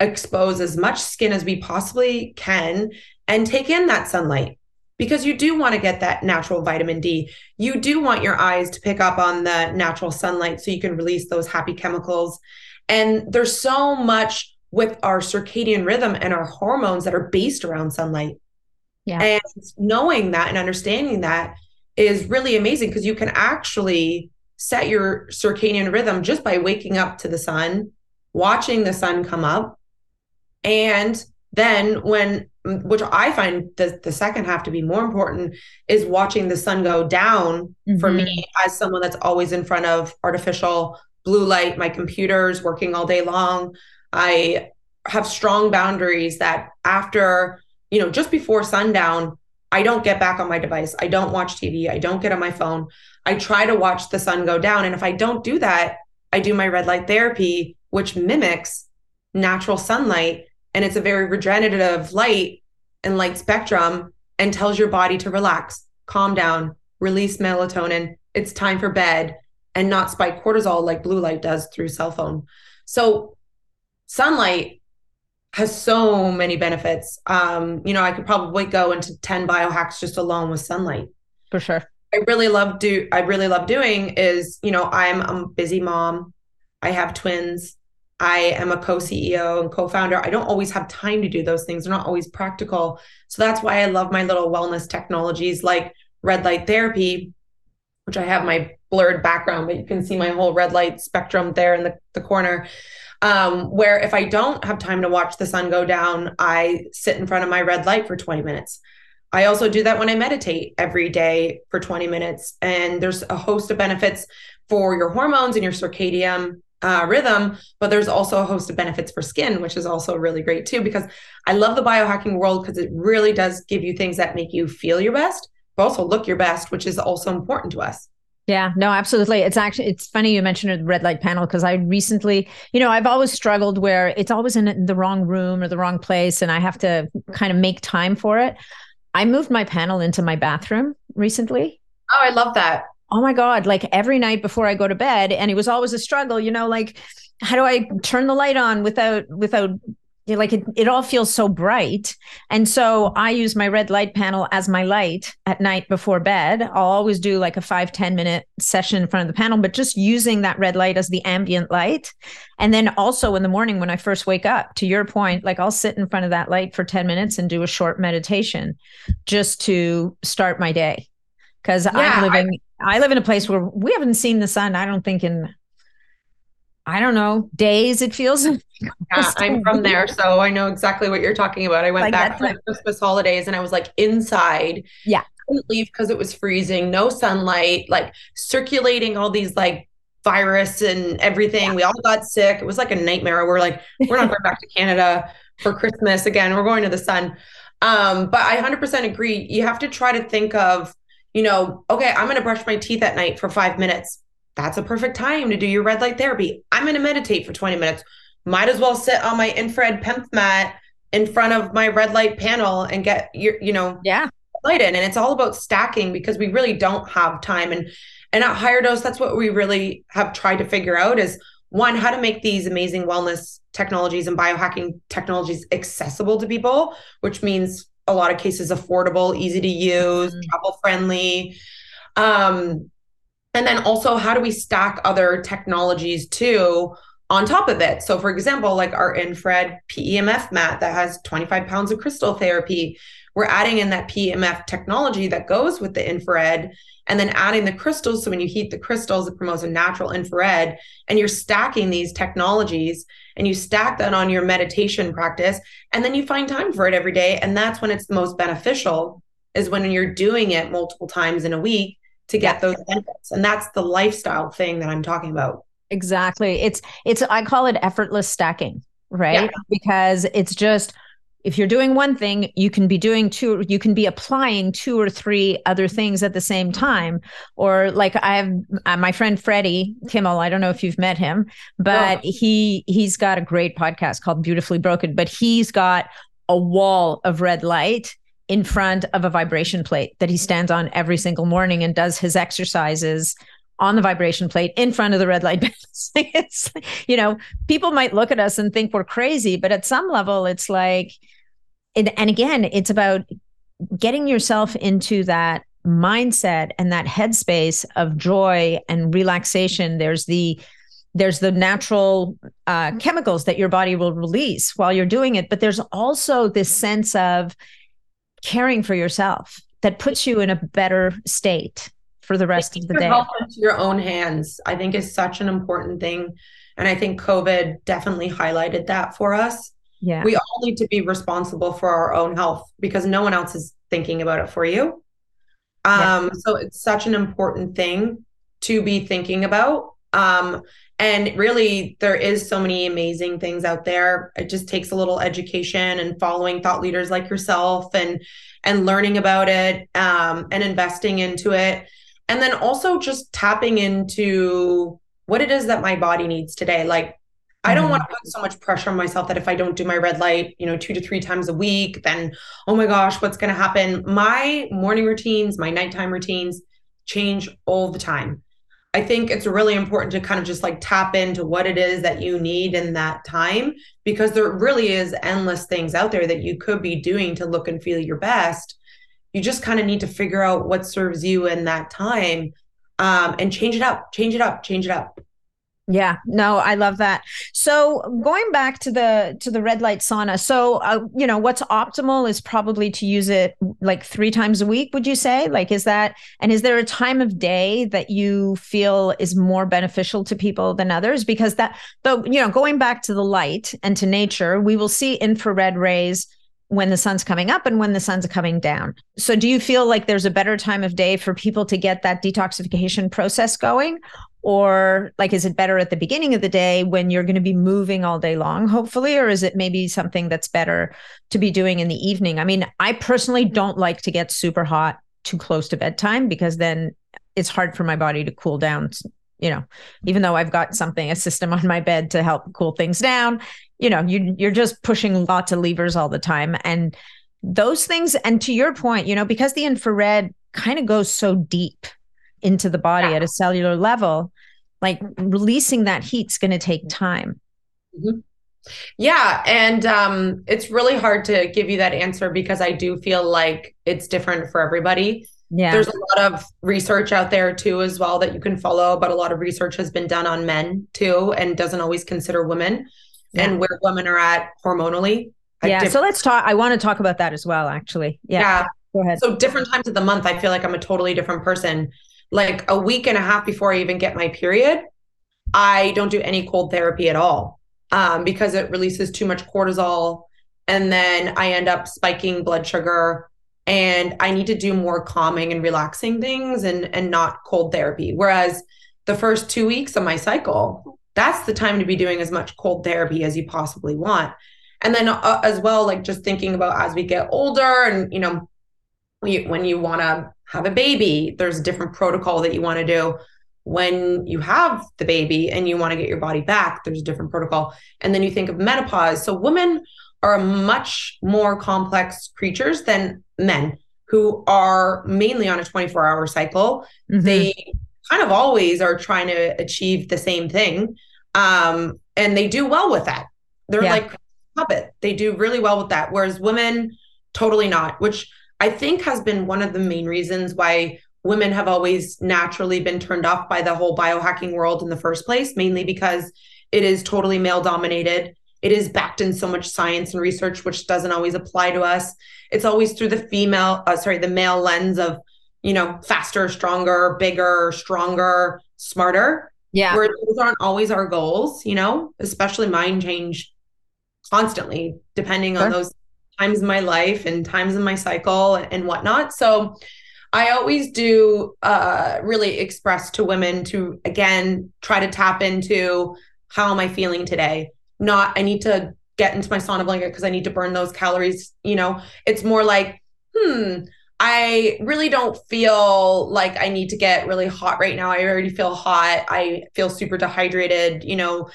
expose as much skin as we possibly can and take in that sunlight because you do want to get that natural vitamin D. You do want your eyes to pick up on the natural sunlight so you can release those happy chemicals. And there's so much with our circadian rhythm and our hormones that are based around sunlight. Yeah. And knowing that and understanding that is really amazing because you can actually set your circadian rhythm just by waking up to the sun, watching the sun come up, and then when which I find the, the second half to be more important is watching the sun go down mm-hmm. for me mm-hmm. as someone that's always in front of artificial blue light, my computer's working all day long. I have strong boundaries that after, you know, just before sundown, I don't get back on my device. I don't watch TV. I don't get on my phone. I try to watch the sun go down. And if I don't do that, I do my red light therapy, which mimics natural sunlight. And it's a very regenerative light and light spectrum and tells your body to relax, calm down, release melatonin. It's time for bed and not spike cortisol like blue light does through cell phone. So, sunlight has so many benefits. Um, you know, I could probably go into 10 biohacks just alone with sunlight. For sure. I really love do I really love doing is, you know, I'm a busy mom. I have twins. I am a co-CEO and co-founder. I don't always have time to do those things. They're not always practical. So that's why I love my little wellness technologies like red light therapy, which I have my blurred background, but you can see my whole red light spectrum there in the, the corner. Um, where if I don't have time to watch the sun go down, I sit in front of my red light for 20 minutes. I also do that when I meditate every day for 20 minutes. And there's a host of benefits for your hormones and your circadian uh, rhythm, but there's also a host of benefits for skin, which is also really great too, because I love the biohacking world because it really does give you things that make you feel your best, but also look your best, which is also important to us. Yeah, no, absolutely. It's actually it's funny you mentioned the red light panel because I recently, you know, I've always struggled where it's always in the wrong room or the wrong place, and I have to kind of make time for it. I moved my panel into my bathroom recently. Oh, I love that oh my God, like every night before I go to bed. And it was always a struggle, you know, like how do I turn the light on without, without, like it, it all feels so bright. And so I use my red light panel as my light at night before bed. I'll always do like a five ten minute session in front of the panel, but just using that red light as the ambient light. And then also in the morning when I first wake up, to your point, like I'll sit in front of that light for 10 minutes and do a short meditation just to start my day. Cause yeah, I'm living I live in a place where we haven't seen the sun, I don't think in I don't know, days it feels. <laughs> yeah, I'm from there, so I know exactly what you're talking about. I went like back for the Christmas holidays and I was like inside. Yeah. Couldn't leave because it was freezing, no sunlight, like circulating all these like virus and everything. Yeah. We all got sick. It was like a nightmare. We're like, we're not <laughs> going back to Canada for Christmas again. We're going to the sun. Um, but I 100% agree. You have to try to think of you know, okay, I'm going to brush my teeth at night for five minutes. That's a perfect time to do your red light therapy. I'm going to meditate for 20 minutes. Might as well sit on my infrared PEMF mat in front of my red light panel and get your, you know, yeah, light in. And it's all about stacking because we really don't have time. And and at HigherDOSE, that's what we really have tried to figure out is one, how to make these amazing wellness technologies and biohacking technologies accessible to people, which means a lot of cases affordable, easy to use, mm-hmm. travel friendly. Um, and then also, how do we stack other technologies too on top of it? So, for example, like our infrared PEMF mat that has 25 pounds of crystal therapy, we're adding in that PEMF technology that goes with the infrared and then adding the crystals. So when you heat the crystals, it promotes a natural infrared, and you're stacking these technologies and you stack that on your meditation practice, and then you find time for it every day. And that's when it's the most beneficial, is when you're doing it multiple times in a week to get those benefits. And that's the lifestyle thing that I'm talking about. Exactly. It's it's I call it effortless stacking, right? Yeah. Because it's just if you're doing one thing you can be doing two you can be applying two or three other things at the same time or like i have uh, my friend freddie kimmel i don't know if you've met him but oh. he he's got a great podcast called beautifully broken but he's got a wall of red light in front of a vibration plate that he stands on every single morning and does his exercises on the vibration plate in front of the red light <laughs> it's you know people might look at us and think we're crazy but at some level it's like and, and again it's about getting yourself into that mindset and that headspace of joy and relaxation. There's the there's the natural uh, chemicals that your body will release while you're doing it but there's also this sense of caring for yourself that puts you in a better state for the rest of the day. Health into your own hands, I think, is such an important thing. And I think COVID definitely highlighted that for us. Yeah. We all need to be responsible for our own health because no one else is thinking about it for you. Um, yeah. So it's such an important thing to be thinking about. Um, and really, there is so many amazing things out there. It just takes a little education and following thought leaders like yourself and and learning about it um, and investing into it. And then also just tapping into what it is that my body needs today. Like I don't mm-hmm. want to put so much pressure on myself that if I don't do my red light, you know, two to three times a week, then oh my gosh, what's going to happen? My morning routines, my nighttime routines change all the time. I think it's really important to kind of just like tap into what it is that you need in that time because there really is endless things out there that you could be doing to look and feel your best. You just kind of need to figure out what serves you in that time um, and change it up, change it up, change it up. Yeah, no, I love that. So going back to the to the red light sauna, so uh, you know what's optimal is probably to use it like three times a week. Would you say? Like, is that and is there a time of day that you feel is more beneficial to people than others? Because that, though, you know, going back to the light and to nature, we will see infrared rays when the sun's coming up and when the sun's coming down. So, do you feel like there's a better time of day for people to get that detoxification process going? Or, like, is it better at the beginning of the day when you're going to be moving all day long, hopefully? Or is it maybe something that's better to be doing in the evening? I mean, I personally don't like to get super hot too close to bedtime because then it's hard for my body to cool down you know even though i've got something a system on my bed to help cool things down you know you you're just pushing lots of levers all the time and those things and to your point you know because the infrared kind of goes so deep into the body yeah. at a cellular level like releasing that heat's going to take time mm-hmm. yeah and um it's really hard to give you that answer because i do feel like it's different for everybody yeah. There's a lot of research out there too, as well, that you can follow, but a lot of research has been done on men too and doesn't always consider women yeah. and where women are at hormonally. Yeah. so let's talk. I want to talk about that as well, actually. Yeah. yeah. Go ahead. So different times of the month, I feel like I'm a totally different person. Like a week and a half before I even get my period, I don't do any cold therapy at all um, because it releases too much cortisol. And then I end up spiking blood sugar and I need to do more calming and relaxing things and and not cold therapy. Whereas the first 2 weeks of my cycle, that's the time to be doing as much cold therapy as you possibly want. And then uh, as well like just thinking about as we get older and you know when you, when you want to have a baby there's a different protocol that you want to do. When you have the baby and you want to get your body back there's a different protocol. And then you think of menopause. So women are much more complex creatures than men who are mainly on a 24 hour cycle. Mm-hmm. they kind of always are trying to achieve the same thing. Um, and they do well with that. They're yeah. like puppet. They do really well with that. Whereas women, totally not, which I think has been one of the main reasons why women have always naturally been turned off by the whole biohacking world in the first place, mainly because it is totally male dominated. It is backed in so much science and research, which doesn't always apply to us. It's always through the female, uh, sorry, the male lens of you know, faster, stronger, bigger, stronger, smarter. Yeah. Where those aren't always our goals, you know, especially mine change constantly depending sure. on those times in my life and times in my cycle and whatnot. So I always do uh, really express to women to, again, try to tap into how am I feeling today? Not, I need to get into my sauna blanket because I need to burn those calories. You know, it's more like, hmm, I really don't feel like I need to get really hot right now. I already feel hot. I feel super dehydrated, you know,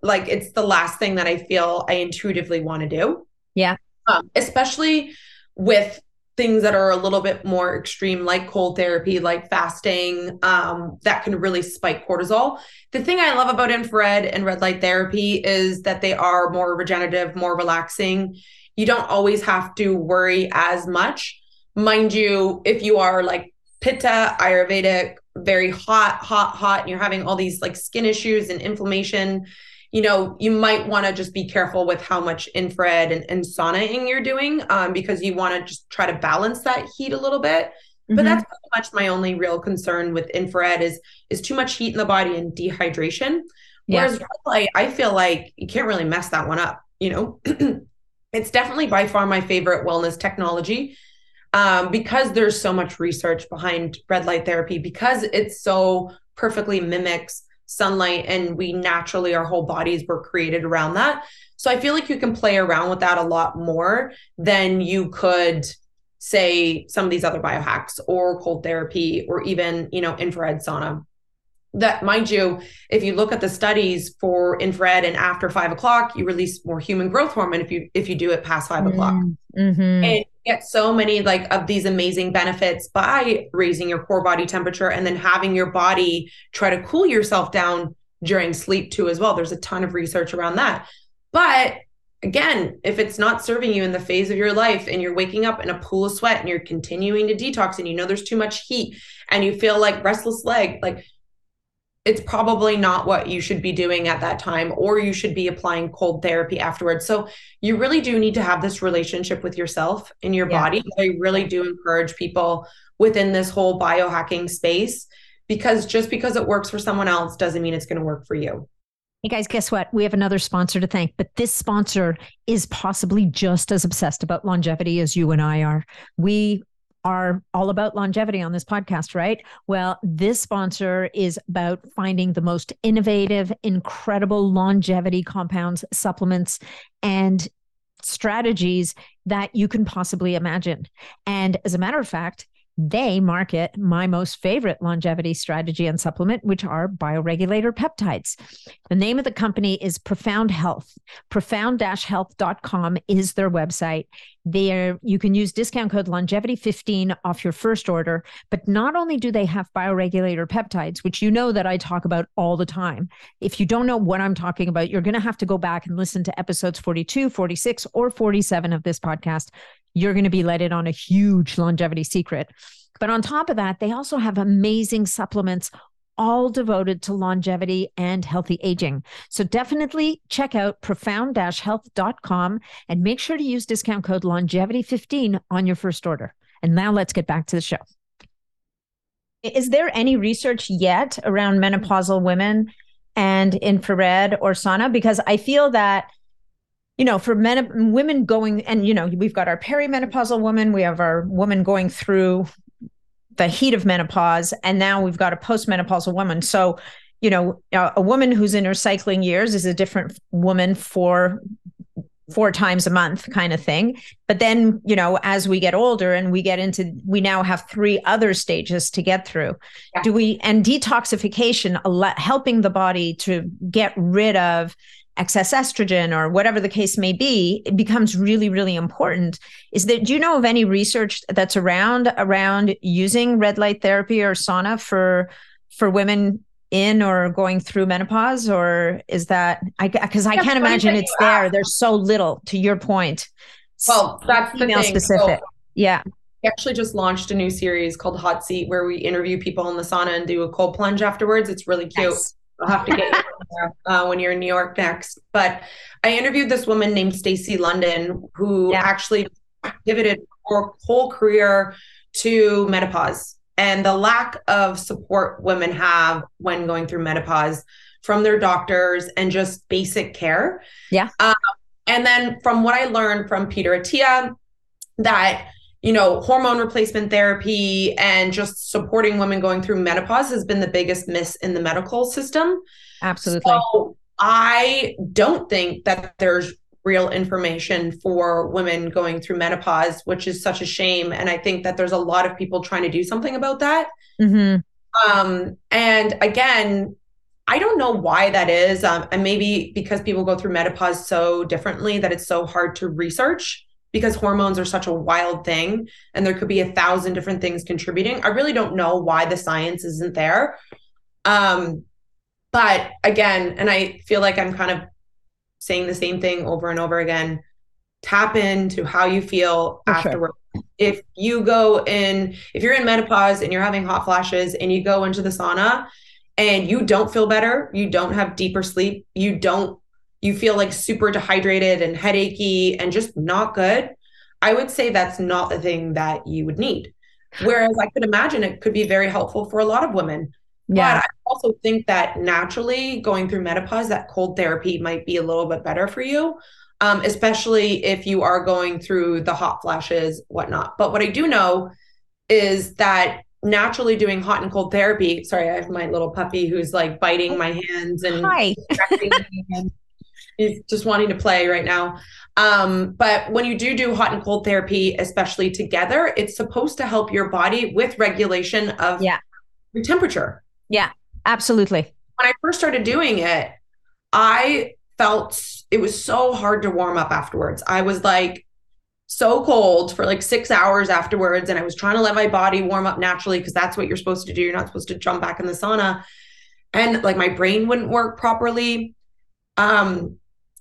like it's the last thing that I feel I intuitively want to do. Yeah. Um, especially with things that are a little bit more extreme like cold therapy like fasting um, that can really spike cortisol the thing i love about infrared and red light therapy is that they are more regenerative more relaxing you don't always have to worry as much mind you, if you are like pitta, Ayurvedic, very hot, hot, hot, and you're having all these like skin issues and inflammation, you know, you might want to just be careful with how much infrared and, and saunaing you're doing um, because you want to just try to balance that heat a little bit. Mm-hmm. But that's pretty much my only real concern with infrared is is too much heat in the body and dehydration. Yeah. Whereas light, I feel like you can't really mess that one up. You know, <clears throat> it's definitely by far my favorite wellness technology um, because there's so much research behind red light therapy, because it so perfectly mimics sunlight and we naturally our whole bodies were created around that. So i feel like you can play around with that a lot more than you could say some of these other biohacks or cold therapy or even you know infrared sauna that mind you if you look at the studies for infrared and after five o'clock you release more human growth hormone if you if you do it past 5 o'clock. Mm-hmm. and get so many like of these amazing benefits by raising your core body temperature and then having your body try to cool yourself down during sleep too as well. There's a ton of research around that. But again if it's not serving you in the phase of your life and you're waking up in a pool of sweat and you're continuing to detox and you know there's too much heat and you feel like restless leg like it's probably not what you should be doing at that time, or you should be applying cold therapy afterwards. So, you really do need to have this relationship with yourself and your yeah. body. I really do encourage people within this whole biohacking space because just because it works for someone else doesn't mean it's going to work for you. Hey guys, guess what? We have another sponsor to thank, but this sponsor is possibly just as obsessed about longevity as you and I are. We are all about longevity on this podcast, right? Well, this sponsor is about finding the most innovative, incredible longevity compounds, supplements, and strategies that you can possibly imagine. And as a matter of fact, they market my most favorite longevity strategy and supplement, which are bioregulator peptides. The name of the company is Profound Health. Profound-health.com is their website. There you can use discount code longevity15 off your first order. But not only do they have bioregulator peptides, which you know that I talk about all the time. If you don't know what I'm talking about, you're going to have to go back and listen to episodes 42, 46, or 47 of this podcast you're going to be let in on a huge longevity secret. But on top of that, they also have amazing supplements all devoted to longevity and healthy aging. So definitely check out profound-health.com and make sure to use discount code longevity15 on your first order. And now let's get back to the show. Is there any research yet around menopausal women and infrared or sauna? Because I feel that you know, for men, women going, and you know, we've got our perimenopausal woman, we have our woman going through the heat of menopause, and now we've got a postmenopausal woman. So, you know, a woman who's in her cycling years is a different woman for four times a month kind of thing but then you know as we get older and we get into we now have three other stages to get through yeah. do we and detoxification helping the body to get rid of excess estrogen or whatever the case may be it becomes really really important is that do you know of any research that's around around using red light therapy or sauna for for women in or going through menopause or is that i because i can't imagine it's there. there's so little to your point. Well that's female specific so, yeah. we actually just launched a new series called hot seat where we interview people in the sauna and do a cold plunge afterwards. It's really cute. Yes. I'll have to get <laughs> uh, when you're in New York next. But I interviewed this woman named Stacy London who yeah. actually pivoted her whole career to menopause and the lack of support women have when going through menopause from their doctors and just basic care. Yeah. Um, and then from what I learned from Peter Attia, that you know, hormone replacement therapy and just supporting women going through menopause has been the biggest miss in the medical system. Absolutely. So I don't think that there's real information for women going through menopause, which is such a shame. And I think that there's a lot of people trying to do something about that. Mm-hmm. Um, and again, I don't know why that is. Um, and maybe because people go through menopause so differently that it's so hard to research because hormones are such a wild thing and there could be a thousand different things contributing. I really don't know why the science isn't there. Um, but again, and I feel like I'm kind of saying the same thing over and over again. Tap into how you feel For afterward. Sure. If you go in, if you're in menopause and you're having hot flashes and you go into the sauna and you don't feel better, you don't have deeper sleep, you don't you feel like super dehydrated and headachy and just not good, I would say that's not the thing that you would need. Whereas I could imagine it could be very helpful for a lot of women. Yeah. But I also think that naturally going through menopause, that cold therapy might be a little bit better for you, um, especially if you are going through the hot flashes, whatnot. But what I do know is that naturally doing hot and cold therapy. Sorry, I have my little puppy who's like biting my hands and Hi. <laughs> he's just wanting to play right now. Um, but when you do do hot and cold therapy, especially together, it's supposed to help your body with regulation of Yeah. your temperature. Yeah, absolutely. When I first started doing it, I felt it was so hard to warm up afterwards. I was like so cold for like six hours afterwards, and I was trying to let my body warm up naturally because that's what you're supposed to do. You're not supposed to jump back in the sauna. And like my brain wouldn't work properly. Um,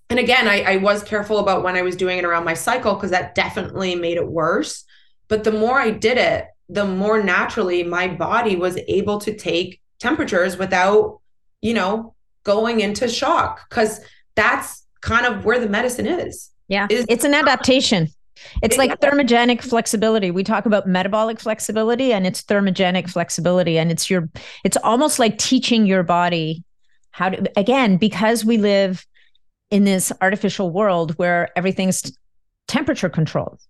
and again, I, I was careful about when I was doing it around my cycle because that definitely made it worse. But the more I did it, the more naturally my body was able to take temperatures without, you know, going into shock because that's kind of where the medicine is. Yeah. Is- it's an adaptation. It's like thermogenic flexibility. We talk about metabolic flexibility and it's thermogenic flexibility. And it's your, it's almost like teaching your body how to, again, because we live in this artificial world where everything's temperature controlled.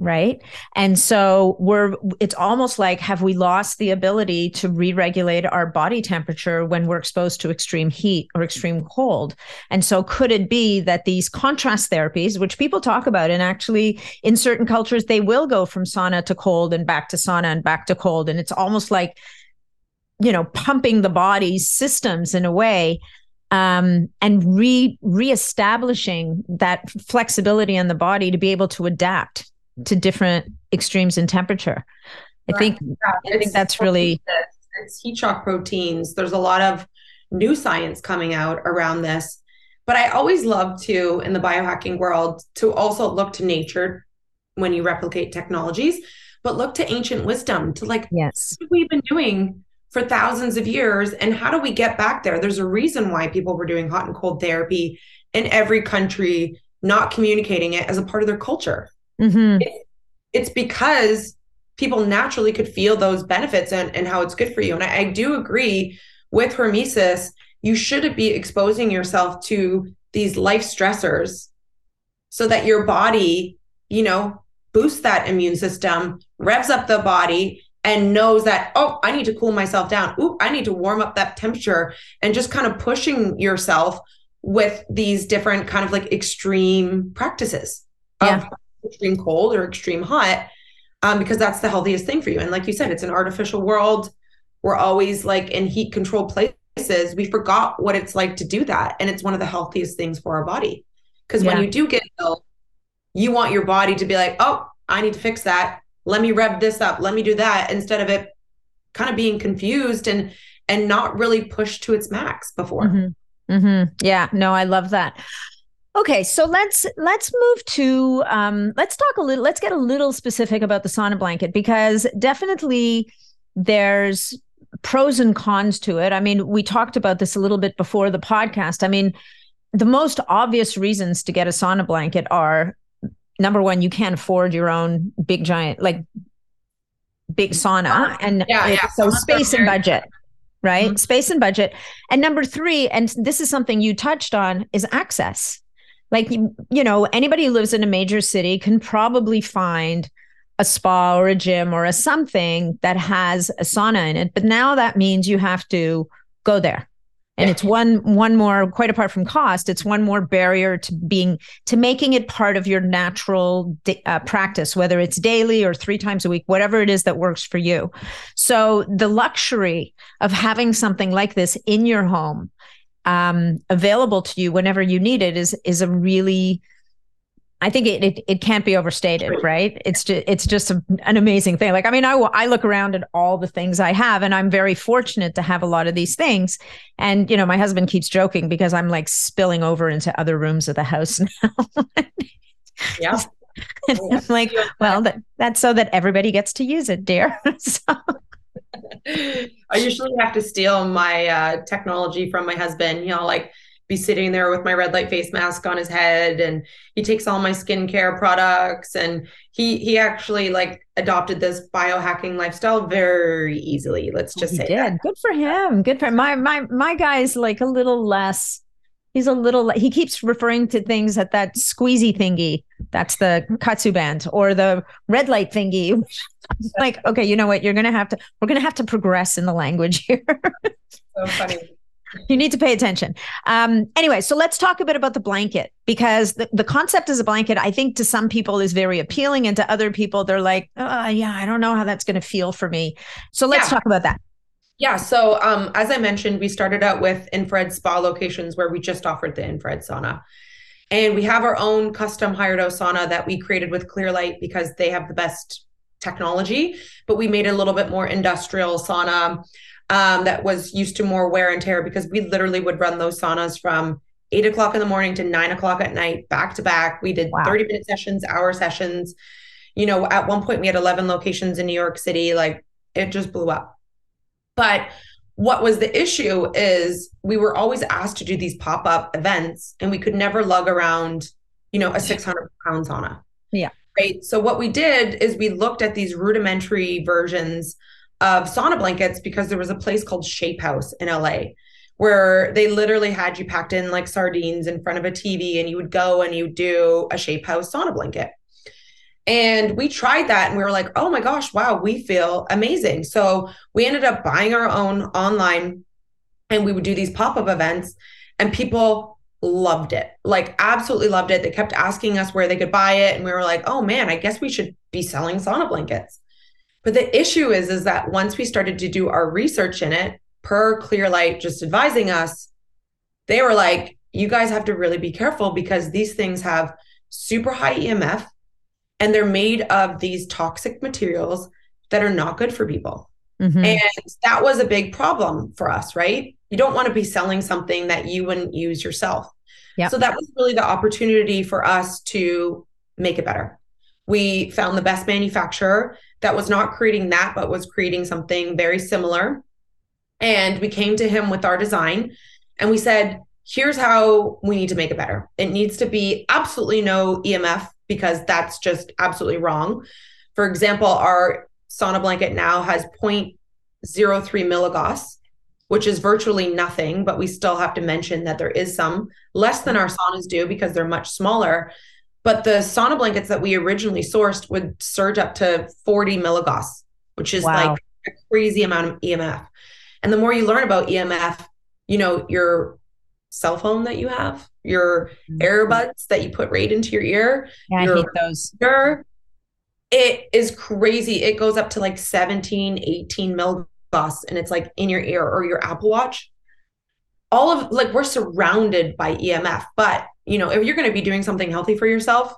Right. And so we're, it's almost like, have we lost the ability to re regulate our body temperature when we're exposed to extreme heat or extreme cold? And so, could it be that these contrast therapies, which people talk about, and actually in certain cultures, they will go from sauna to cold and back to sauna and back to cold. And it's almost like, you know, pumping the body's systems in a way um, and re reestablishing that flexibility in the body to be able to adapt to different extremes in temperature. I Right. think I think that's really it's heat shock proteins. There's a lot of new science coming out around this. But I always love to, in the biohacking world, to also look to nature when you replicate technologies, but look to ancient wisdom to like yes. what have we been doing for thousands of years and how do we get back there? There's a reason why people were doing hot and cold therapy in every country, not communicating it as a part of their culture hmm it's because people naturally could feel those benefits and, and how it's good for you. And I, I do agree with Hormesis, you shouldn't be exposing yourself to these life stressors so that your body, you know, boosts that immune system, revs up the body, and knows that, oh, I need to cool myself down. Ooh, I need to warm up that temperature and just kind of pushing yourself with these different kind of like extreme practices Yeah. of extreme cold or extreme hot um, because that's the healthiest thing for you. And like you said, it's an artificial world. We're always like in heat controlled places. We forgot what it's like to do that. And it's one of the healthiest things for our body. Because Yeah. when you do get ill, you want your body to be like, oh, I need to fix that. Let me rev this up. Let me do that instead of it kind of being confused and and not really pushed to its max before. Mm-hmm. Mm-hmm. Yeah, no, I love that. Okay, so let's let's move to um, let's talk a little. Let's get a little specific about the sauna blanket because definitely there's pros and cons to it. I mean, we talked about this a little bit before the podcast. I mean, the most obvious reasons to get a sauna blanket are number one, you can't afford your own big giant like big sauna, and Yeah, it- yeah, so space and budget right? Mhm. Space and budget. And number three, and this is something you touched on, is access. Like, you you know, anybody who lives in a major city can probably find a spa or a gym or a something that has a sauna in it. But now that means you have to go there. And Yeah. it's one one more quite apart from cost it's one more barrier to being to making it part of your natural uh, practice whether it's daily or three times a week whatever it is that works for you so the luxury of having something like this in your home um, available to you whenever you need it is is a really I think it, it it can't be overstated, right? It's just it's just a, an amazing thing. Like I mean, I I look around at all the things I have, and I'm very fortunate to have a lot of these things. And you know, my husband keeps joking because I'm like spilling over into other rooms of the house <laughs> now. Yeah. <laughs> and I'm like, well, that, that's so that everybody gets to use it, dear. <laughs> so, I usually have to steal my uh, technology from my husband. You know, like be sitting there with my red light face mask on his head, and he takes all my skincare products, and he he actually like adopted this biohacking lifestyle very easily. Let's just he say did. that. Good for him. Good for. My my my guy's like a little less. He's a little. He keeps referring to things at that squeezy thingy That's the KAATSU band or the red light thingy. <laughs> like, okay, you know what? You're gonna have to. We're gonna have to progress in the language <laughs> here. so funny. You need to pay attention. Um, anyway, so let's talk a bit about the blanket because the, the concept as a blanket, I think to some people is very appealing, and to other people, they're like, oh, yeah, I don't know how that's going to feel for me. So let's yeah. talk about that. Yeah. So, um, as I mentioned, we started out with infrared spa locations where we just offered the infrared sauna. And we have our own custom HigherDOSE sauna that we created with Clearlight because they have the best technology, but we made a little bit more industrial sauna um, that was used to more wear and tear because we literally would run those saunas from eight o'clock in the morning to nine o'clock at night, back to back. We did wow. 30 minute sessions, hour sessions. You know, at one point we had 11 locations in New York City. Like it just blew up. But what was the issue is we were always asked to do these pop-up events and we could never lug around you know a 600 pound sauna. Yeah. Right? So what we did is we looked at these rudimentary versions of sauna blankets because there was a place called shape house in la where they literally had you packed in like sardines in front of a tv and you would go and you do a shape house sauna blanket and we tried that and we were like, oh my gosh, wow, we feel amazing. So we ended up buying our own online and we would do these pop up events and people loved it like absolutely loved it they kept asking us where they could buy it and we were like oh man i guess we should be selling sauna blankets but the issue is is that once we started to do our research in it per clearlight just advising us they were like you guys have to really be careful because these things have super high emf and they're made of these toxic materials that are not good for people. Mm-hmm. And that was a big problem for us, right? You don't want to be selling something that you wouldn't use yourself. Yep. So that was really the opportunity for us to make it better. We found the best manufacturer that was not creating that, but was creating something very similar. And we came to him with our design and we said, here's how we need to make it better. It needs to be absolutely no EMF because that's just absolutely wrong. For example, our sauna blanket now has 0.03 milligauss, which is virtually nothing, but we still have to mention that there is some less than our saunas do because they're much smaller. But the sauna blankets that we originally sourced would surge up to 40 milligauss, which is wow. like a crazy amount of EMF. And the more you learn about EMF, you know, your cell phone that you have, your mm-hmm. earbuds that you put right into your ear. Yeah, your I hate those. Ear, it is crazy. It goes up to like 17, 18 milligauss and it's like in your ear or your Apple Watch. All of like we're surrounded by EMF, but you know, if you're going to be doing something healthy for yourself,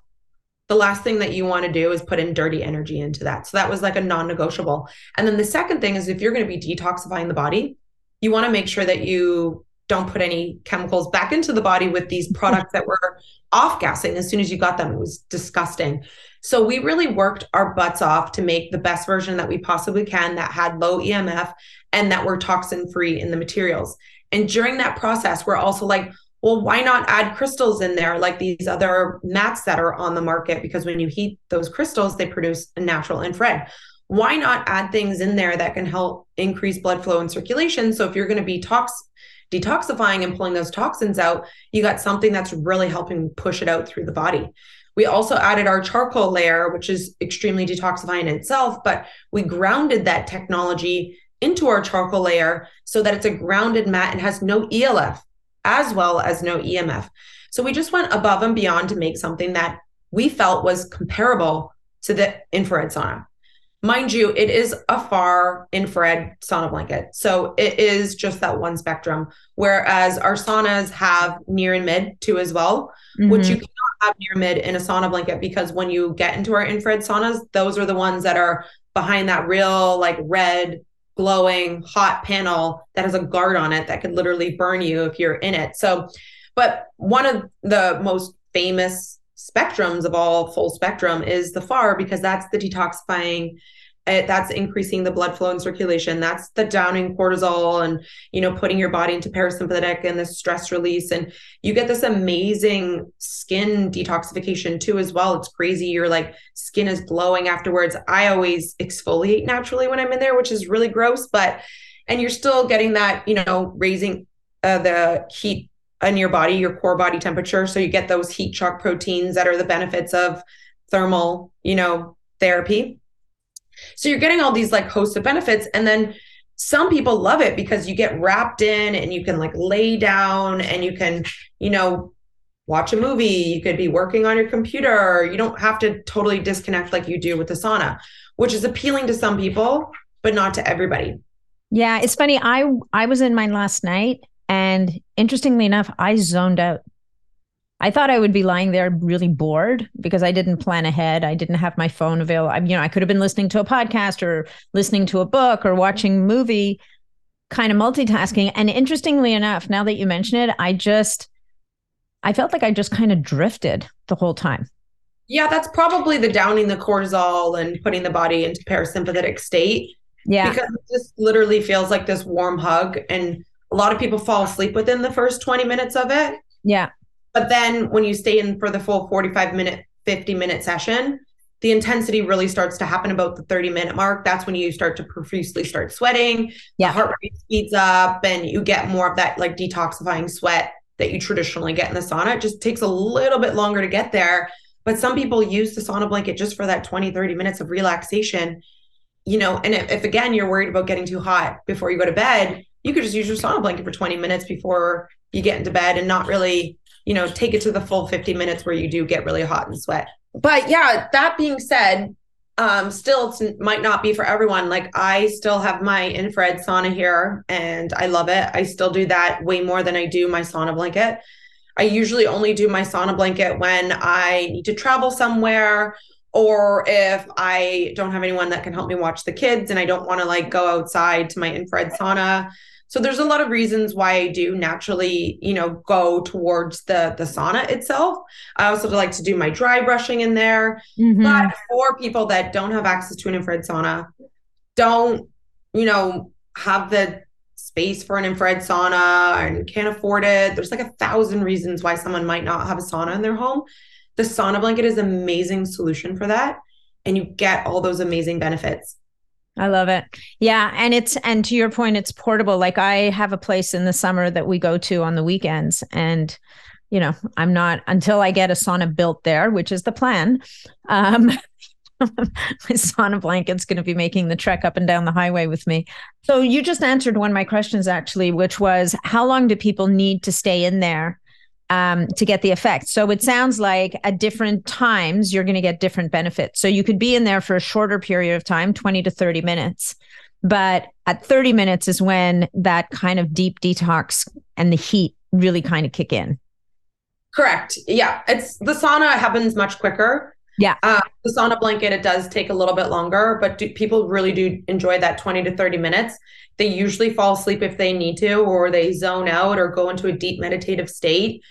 the last thing that you want to do is put in dirty energy into that. So that was like a non-negotiable. And then the second thing is if you're going to be detoxifying the body, you want to make sure that you don't put any chemicals back into the body with these products that were off gassing as soon as you got them. It was disgusting. So we really worked our butts off to make the best version that we possibly can that had low EMF and that were toxin free in the materials. And during that process, we're also like, well, why not add crystals in there like these other mats that are on the market? Because when you heat those crystals, they produce a natural infrared. Why not add things in there that can help increase blood flow and circulation? So if you're going to be tox detoxifying and pulling those toxins out, you got something that's really helping push it out through the body. We also added our charcoal layer, which is extremely detoxifying in itself, but we grounded that technology into our charcoal layer so that it's a grounded mat and has no ELF as well as no EMF. So we just went above and beyond to make something that we felt was comparable to the infrared sauna. Mind you, it is a far infrared sauna blanket. So it is just that one spectrum. Whereas our saunas have near and mid too as well, mm-hmm. which you cannot have near mid in a sauna blanket because when you get into our infrared saunas, those are the ones that are behind that real like red glowing hot panel that has a guard on it that could literally burn you if you're in it. So, but one of the most famous spectrums of all full spectrum is the far because that's the detoxifying it, that's increasing the blood flow and circulation. That's the downing cortisol and you know putting your body into parasympathetic and the stress release. And you get this amazing skin detoxification too as well. It's crazy. Your like skin is glowing afterwards. I always exfoliate naturally when i'm in there which is really gross but and you're still getting that you know raising uh, the heat in your body, your core body temperature. So you get those heat shock proteins that are the benefits of thermal, you know, therapy. So you're getting all these like host of benefits. And then some people love it because you get wrapped in and you can like lay down and you can, you know, watch a movie. You could be working on your computer. You don't have to totally disconnect like you do with the sauna, which is appealing to some people, but not to everybody. Yeah, it's funny. I I was in mine last night and interestingly enough, I zoned out. I thought I would be lying there really bored because I didn't plan ahead. I didn't have my phone available. I, you know, I could have been listening to a podcast or listening to a book or watching a movie, kind of multitasking. And interestingly enough, now that you mention it, I just, I felt like I just kind of drifted the whole time. Yeah, that's probably the downing the cortisol and putting the body into parasympathetic state. Yeah. Because it just literally feels like this warm hug. And a lot of people fall asleep within the first 20 minutes of it. Yeah. But then when you stay in for the full 45 minute, 50 minute session, the intensity really starts to happen about the 30 minute mark. That's when you start to profusely start sweating. Yeah. The heart rate speeds up and you get more of that like detoxifying sweat that you traditionally get in the sauna. It just takes a little bit longer to get there. But some people use the sauna blanket just for that 20, 30 minutes of relaxation. You know, and if, if again you're worried about getting too hot before you go to bed, you could just use your sauna blanket for 20 minutes before you get into bed and not really you know, take it to the full 50 minutes where you do get really hot and sweat. But yeah, that being said, um, still it might not be for everyone. Like I still have my infrared sauna here and I love it. I still do that way more than I do my sauna blanket. I usually only do my sauna blanket when I need to travel somewhere or if I don't have anyone that can help me watch the kids and I don't want to like go outside to my infrared sauna. So there's a lot of reasons why I do naturally, you know, go towards the the sauna itself. I also like to do my dry brushing in there. Mm-hmm. But for people that don't have access to an infrared sauna, don't, you know, have the space for an infrared sauna and can't afford it. There's like a thousand reasons why someone might not have a sauna in their home. The sauna blanket is an amazing solution for that. And you get all those amazing benefits. I love it. Yeah. And it's, and to your point, it's portable. Like I have a place in the summer that we go to on the weekends. And, you know, I'm not until I get a sauna built there, which is the plan. Um, <laughs> my sauna blanket's going to be making the trek up and down the highway with me. So you just answered one of my questions actually, which was how long do people need to stay in there um, to get the effect. So it sounds like at different times, you're going to get different benefits. So you could be in there for a shorter period of time, 20 to 30 minutes. But at 30 minutes is when that kind of deep detox and the heat really kind of kick in. Correct. Yeah. It's the sauna happens much quicker. Yeah. Uh, the sauna blanket, it does take a little bit longer, but do, people really do enjoy that 20 to 30 minutes. They usually fall asleep if they need to, or they zone out or go into a deep meditative state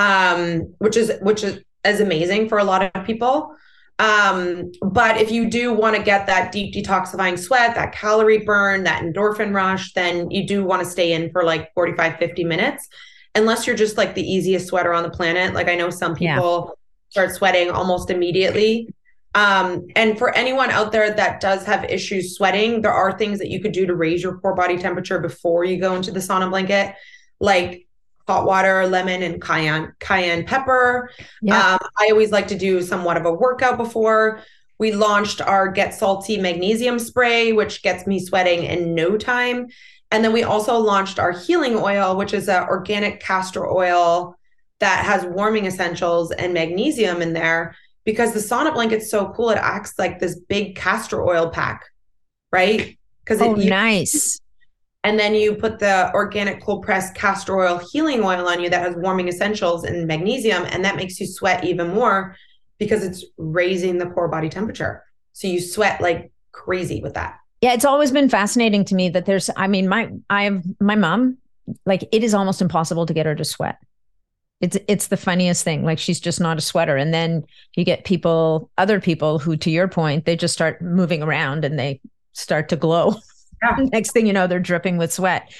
um, which is which is, is amazing for a lot of people. Um, but if you do want to get that deep detoxifying sweat, that calorie burn, that endorphin rush, then you do want to stay in for like 45, 50 minutes. Unless you're just like the easiest sweater on the planet. Like I know some people yeah. start sweating almost immediately. Um, and for anyone out there that does have issues sweating, there are things that you could do to raise your core body temperature before you go into the sauna blanket, like hot water, lemon, and cayenne cayenne pepper. Yeah. Um, I always like to do somewhat of a workout before. We launched our Get Salty Magnesium Spray, which gets me sweating in no time. And then we also launched our healing oil, which is an organic castor oil that has warming essentials and magnesium in there because the sauna blanket's so cool. It acts like this big castor oil pack, right? Because oh, nice and then you put the organic cold pressed castor oil healing oil on you that has warming essentials and magnesium and that makes you sweat even more because it's raising the core body temperature. So you sweat like crazy with that. Yeah it's always been fascinating to me that there's i mean my i have my mom like it is almost impossible to get her to sweat. It's it's the funniest thing. Like she's just not a sweater. And then you get people other people who to your point they just start moving around and they start to glow <laughs> yeah. <laughs> next thing you know they're dripping with sweat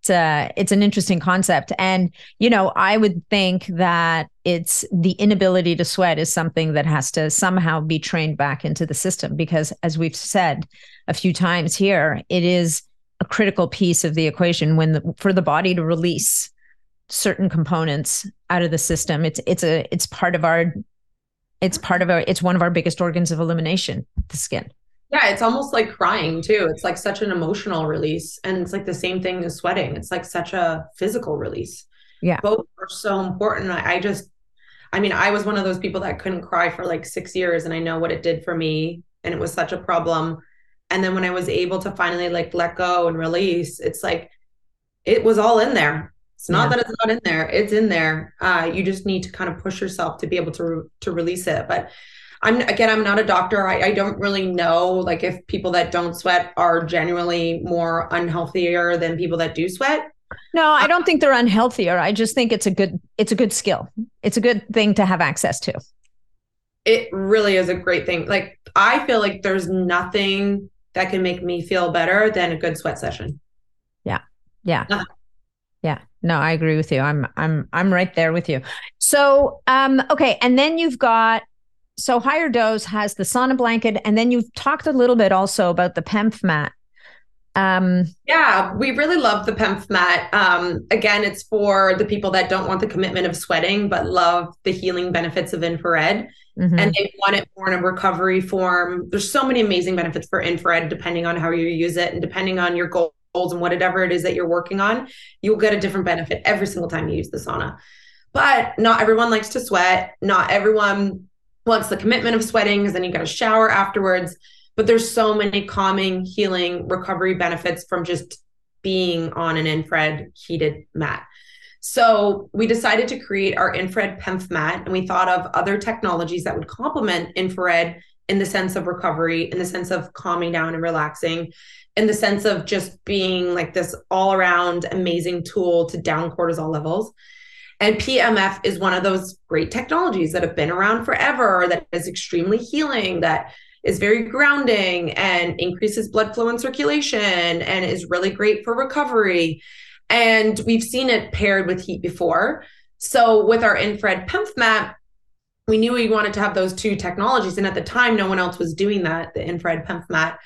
it's uh, it's an interesting concept and you know i would think that it's the inability to sweat is something that has to somehow be trained back into the system because as we've said a few times here it is a critical piece of the equation when the, for the body to release certain components out of the system. It's it's a it's part of our it's part of our it's one of our biggest organs of elimination, the skin. Yeah, it's almost like crying too. It's like such an emotional release. And it's like the same thing as sweating. It's like such a physical release. Yeah. Both are so important. I, I just I mean, I was one of those people that couldn't cry for like six years and I know what it did for me. And it was such a problem. And then when I was able to finally like let go and release, it's like it was all in there. It's not yeah. that it's not in there. It's in there. Uh, you just need to kind of push yourself to be able to re- to release it. But I'm again, I'm not a doctor. I, I don't really know like if people that don't sweat are genuinely more unhealthier than people that do sweat. No, I don't think they're unhealthier. I just think it's a good it's a good skill. It's a good thing to have access to. It really is a great thing. Like I feel like there's nothing that can make me feel better than a good sweat session. Yeah. Yeah. Nothing. Yeah. No, I agree with you. I'm I'm I'm right there with you. So, um okay, and then you've got so HigherDOSE has the sauna blanket and then you've talked a little bit also about the PEMF mat. Um, yeah, we really love the PEMF mat. Um, again, it's for the people that don't want the commitment of sweating, but love the healing benefits of infrared. Mm-hmm. And they want it more in a recovery form. There's so many amazing benefits for infrared, depending on how you use it and depending on your goals and whatever it is that you're working on, you'll get a different benefit every single time you use the sauna. But not everyone likes to sweat. Not everyone wants the commitment of sweating because then you got to shower afterwards but there's so many calming, healing, recovery benefits from just being on an infrared heated mat. So we decided to create our infrared PEMF mat, and we thought of other technologies that would complement infrared in the sense of recovery, in the sense of calming down and relaxing, in the sense of just being like this all around amazing tool to down cortisol levels. And PEMF is one of those great technologies that have been around forever, that is extremely healing, that is very grounding and increases blood flow and circulation and is really great for recovery. And we've seen it paired with heat before. So with our infrared PEMF mat, we knew we wanted to have those two technologies. And at the time, no one else was doing that, the infrared PEMF mat.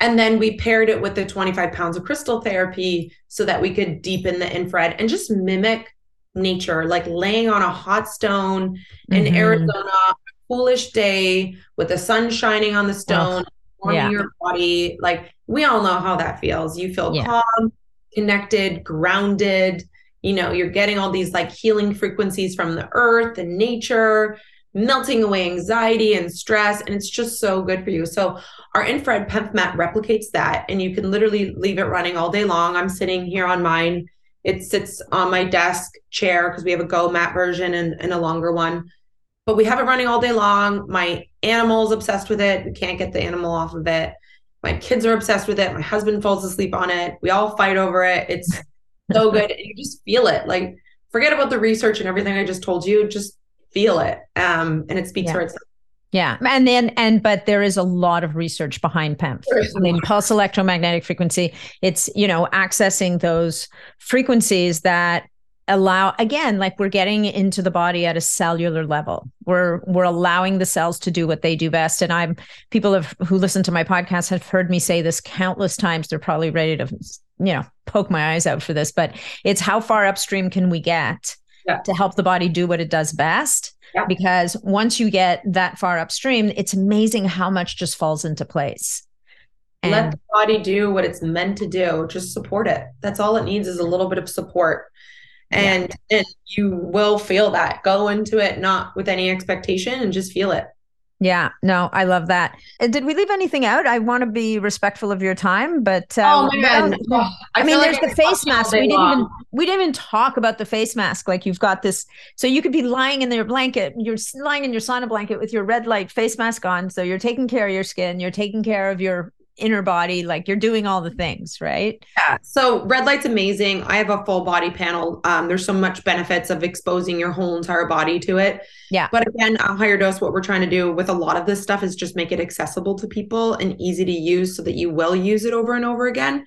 And then we paired it with the 25 pounds of crystal therapy so that we could deepen the infrared and just mimic nature, like laying on a hot stone in mm-hmm. Arizona coolish day with the sun shining on the stone, warming yeah. your body. Like we all know how that feels. You feel yeah. calm, connected, grounded. You know, you're getting all these like healing frequencies from the earth and nature, melting away anxiety and stress. And it's just so good for you. So, our infrared PEMF mat replicates that. And you can literally leave it running all day long. I'm sitting here on mine. It sits on my desk chair because we have a Go mat version and, and a longer one but we have it running all day long. My animal's obsessed with it. We can't get the animal off of it. My kids are obsessed with it. My husband falls asleep on it. We all fight over it. It's so <laughs> good. And you just feel it. Like forget about the research and everything I just told you. Just feel it. Um, and it speaks yeah. for itself. Yeah. And then, and, but there is a lot of research behind PEMF. I mean, pulse electromagnetic frequency, it's, you know, accessing those frequencies that allow again like we're getting into the body at a cellular level we're we're allowing the cells to do what they do best and i'm people have who listen to my podcast have heard me say this countless times they're probably ready to you know poke my eyes out for this but it's how far upstream can we get yeah. to help the body do what it does best yeah. because once you get that far upstream it's amazing how much just falls into place. And let the body do what it's meant to do. Just support it. That's all it needs is a little bit of support. And yeah. and you will feel that. Go into it not with any expectation and just feel it yeah, no, I love that. Did we leave anything out? I want to be respectful of your time, but uh, oh man, I, I mean, there's like the face mask. We didn't long. even we didn't even talk about the face mask. Like you've got this, so you could be lying in your blanket. You're lying in your sauna blanket with your red light face mask on. So you're taking care of your skin. You're taking care of your inner body like you're doing all the things right? Yeah so red light's amazing. I have a full body panel. Um, there's so much benefits of exposing your whole entire body to it. Yeah. But again a HigherDOSE what we're trying to do with a lot of this stuff is just make it accessible to people and easy to use so that you will use it over and over again.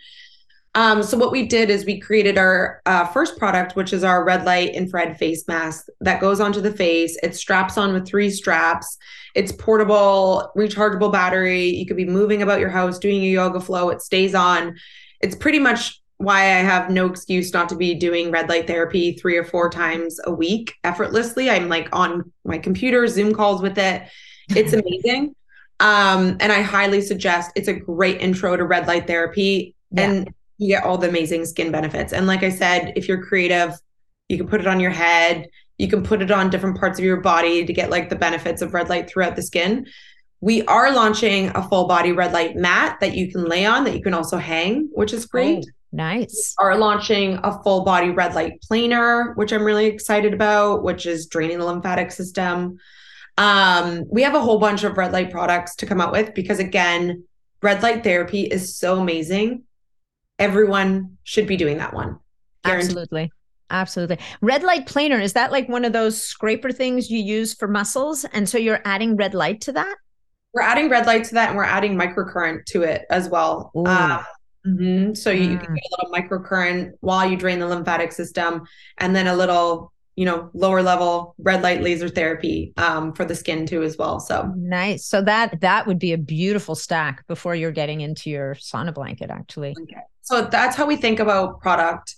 Um, so what we did is we created our uh, first product, which is our red light infrared face mask that goes onto the face. It straps on with three straps. It's portable, rechargeable battery. You could be moving about your house, doing your yoga flow. It stays on. It's pretty much why I have no excuse not to be doing red light therapy three or four times a week effortlessly. I'm like on my computer, Zoom calls with it. It's <laughs> amazing. um, and I highly suggest it's a great intro to red light therapy. Yeah. And you get all the amazing skin benefits. And like I said, if you're creative, you can put it on your head, you can put it on different parts of your body to get like the benefits of red light throughout the skin. We are launching a full body red light mat that you can lay on that you can also hang, which is great. Oh, nice. We are launching a full body red light planer, which I'm really excited about, which is draining the lymphatic system. Um, we have a whole bunch of red light products to come out with because again, red light therapy is so amazing. Everyone should be doing that one. Guaranteed. Absolutely. Absolutely. Red light planer, is that like one of those scraper things you use for muscles? And so you're adding red light to that? We're adding red light to that and we're adding microcurrent to it as well. Uh, mm-hmm. So you, you, can mm. get a little microcurrent while you drain the lymphatic system and then a little, you know, lower level red light laser therapy um, for the skin too as well. So nice. So that that would be a beautiful stack before you're getting into your sauna blanket actually. Okay. So that's how we think about product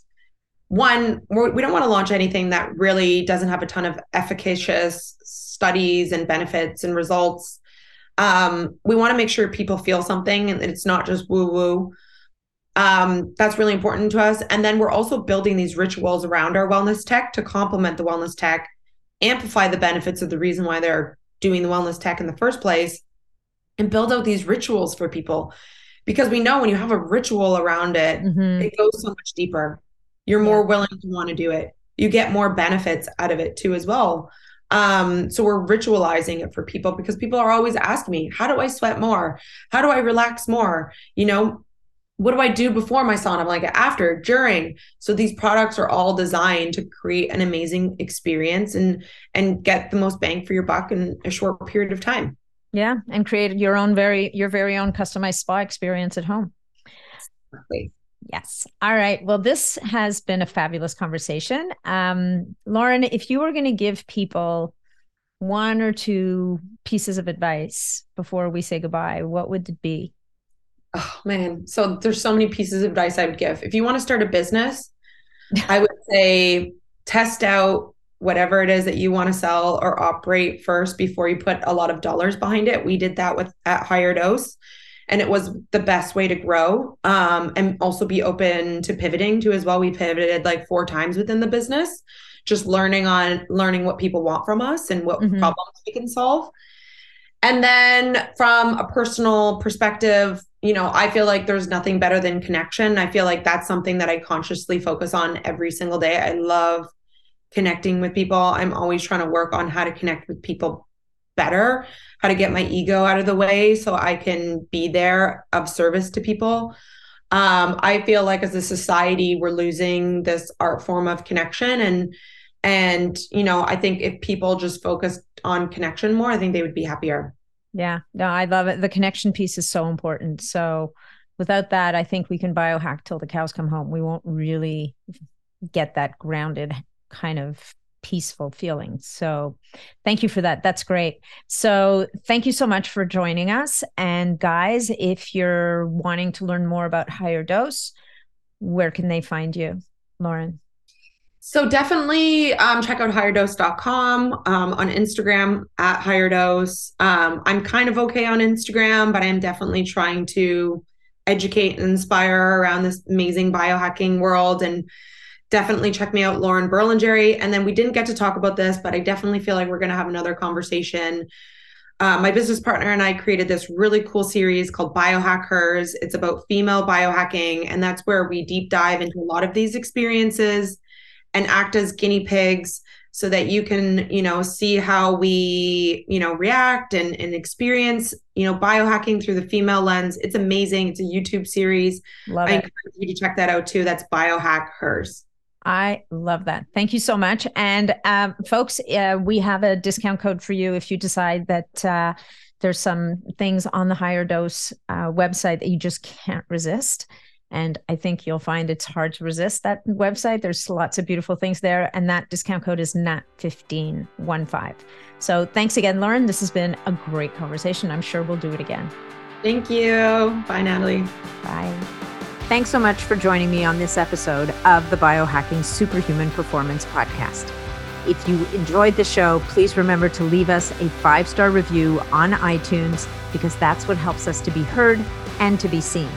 one we're, do not want to launch anything that really doesn't have a ton of efficacious studies and benefits and results. Um, we want to make sure people feel something and it's not just woo woo um, that's really important to us. And then we're also building these rituals around our wellness tech to complement the wellness tech amplify the benefits of the reason why they're doing the wellness tech in the first place and build out these rituals for people. Because we know when you have a ritual around it mm-hmm. it goes so much deeper you're more willing to want to do it. You get more benefits out of it too as well. Um so we're ritualizing it for people because people are always asking me how do i sweat more? How do i relax more? You know what do i do before my sauna? I'm like after during. So these products are all designed to create an amazing experience and and get the most bang for your buck in a short period of time. Yeah and create your own very your very own customized spa experience at home. Exactly. Yes. All right. Well, this has been a fabulous conversation. Um, Lauren, if you were going to give people one or two pieces of advice before we say goodbye, what would it be? Oh, man. So there's so many pieces of advice I would give. If you want to start a business, <laughs> I would say test out whatever it is that you want to sell or operate first before you put a lot of dollars behind it. We did that with at HigherDOSE and it was the best way to grow um, and also be open to pivoting to as well. We pivoted like four times within the business just learning on learning what people want from us and what mm-hmm. problems we can solve. And then from a personal perspective you know i feel like there's nothing better than connection. I feel like that's something that i consciously focus on every single day. I love connecting with people. I'm always trying to work on how to connect with people better, how to get my ego out of the way so I can be there of service to people. Um, I feel like as a society, we're losing this art form of connection and and you know, I think if people just focused on connection more, I think they would be happier. Yeah, no, I love it. The connection piece is so important. So without that, I think we can biohack till the cows come home. We won't really get that grounded kind of peaceful feeling. So thank you for that. That's great. So thank you so much for joining us. And guys, if you're wanting to learn more about HigherDOSE, where can they find you, Lauren? So definitely um, check out higherdose.com um, on Instagram at HigherDOSE. Um, I'm kind of okay on Instagram, but I'm definitely trying to educate and inspire around this amazing biohacking world and definitely check me out, Lauren Berlingeri. And then we didn't get to talk about this, but I definitely feel like we're going to have another conversation. Uh, my business partner and I created this really cool series called BiohackHers. It's about female biohacking, and that's where we deep dive into a lot of these experiences and act as guinea pigs so that you can you know see how we you know react and, and experience you know biohacking through the female lens it's amazing it's a youtube series Love i it. encourage you to check that out too that's biohack hers I love that. Thank you so much. And um, folks, uh, we have a discount code for you if you decide that uh, there's some things on the HigherDOSE uh, website that you just can't resist. And I think you'll find it's hard to resist that website. There's lots of beautiful things there. And that discount code is NAT1515. So thanks again, Lauren. This has been a great conversation. I'm sure we'll do it again. Thank you. Bye, Natalie. Bye. Thanks so much for joining me on this episode of the Biohacking Superhuman Performance Podcast. If you enjoyed the show, please remember to leave us a five star review on iTunes because that's what helps us to be heard and to be seen.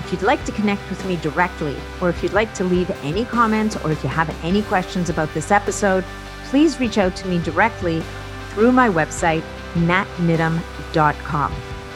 If you'd like to connect with me directly, or if you'd like to leave any comments, or if you have any questions about this episode, please reach out to me directly through my website, natniddam.com.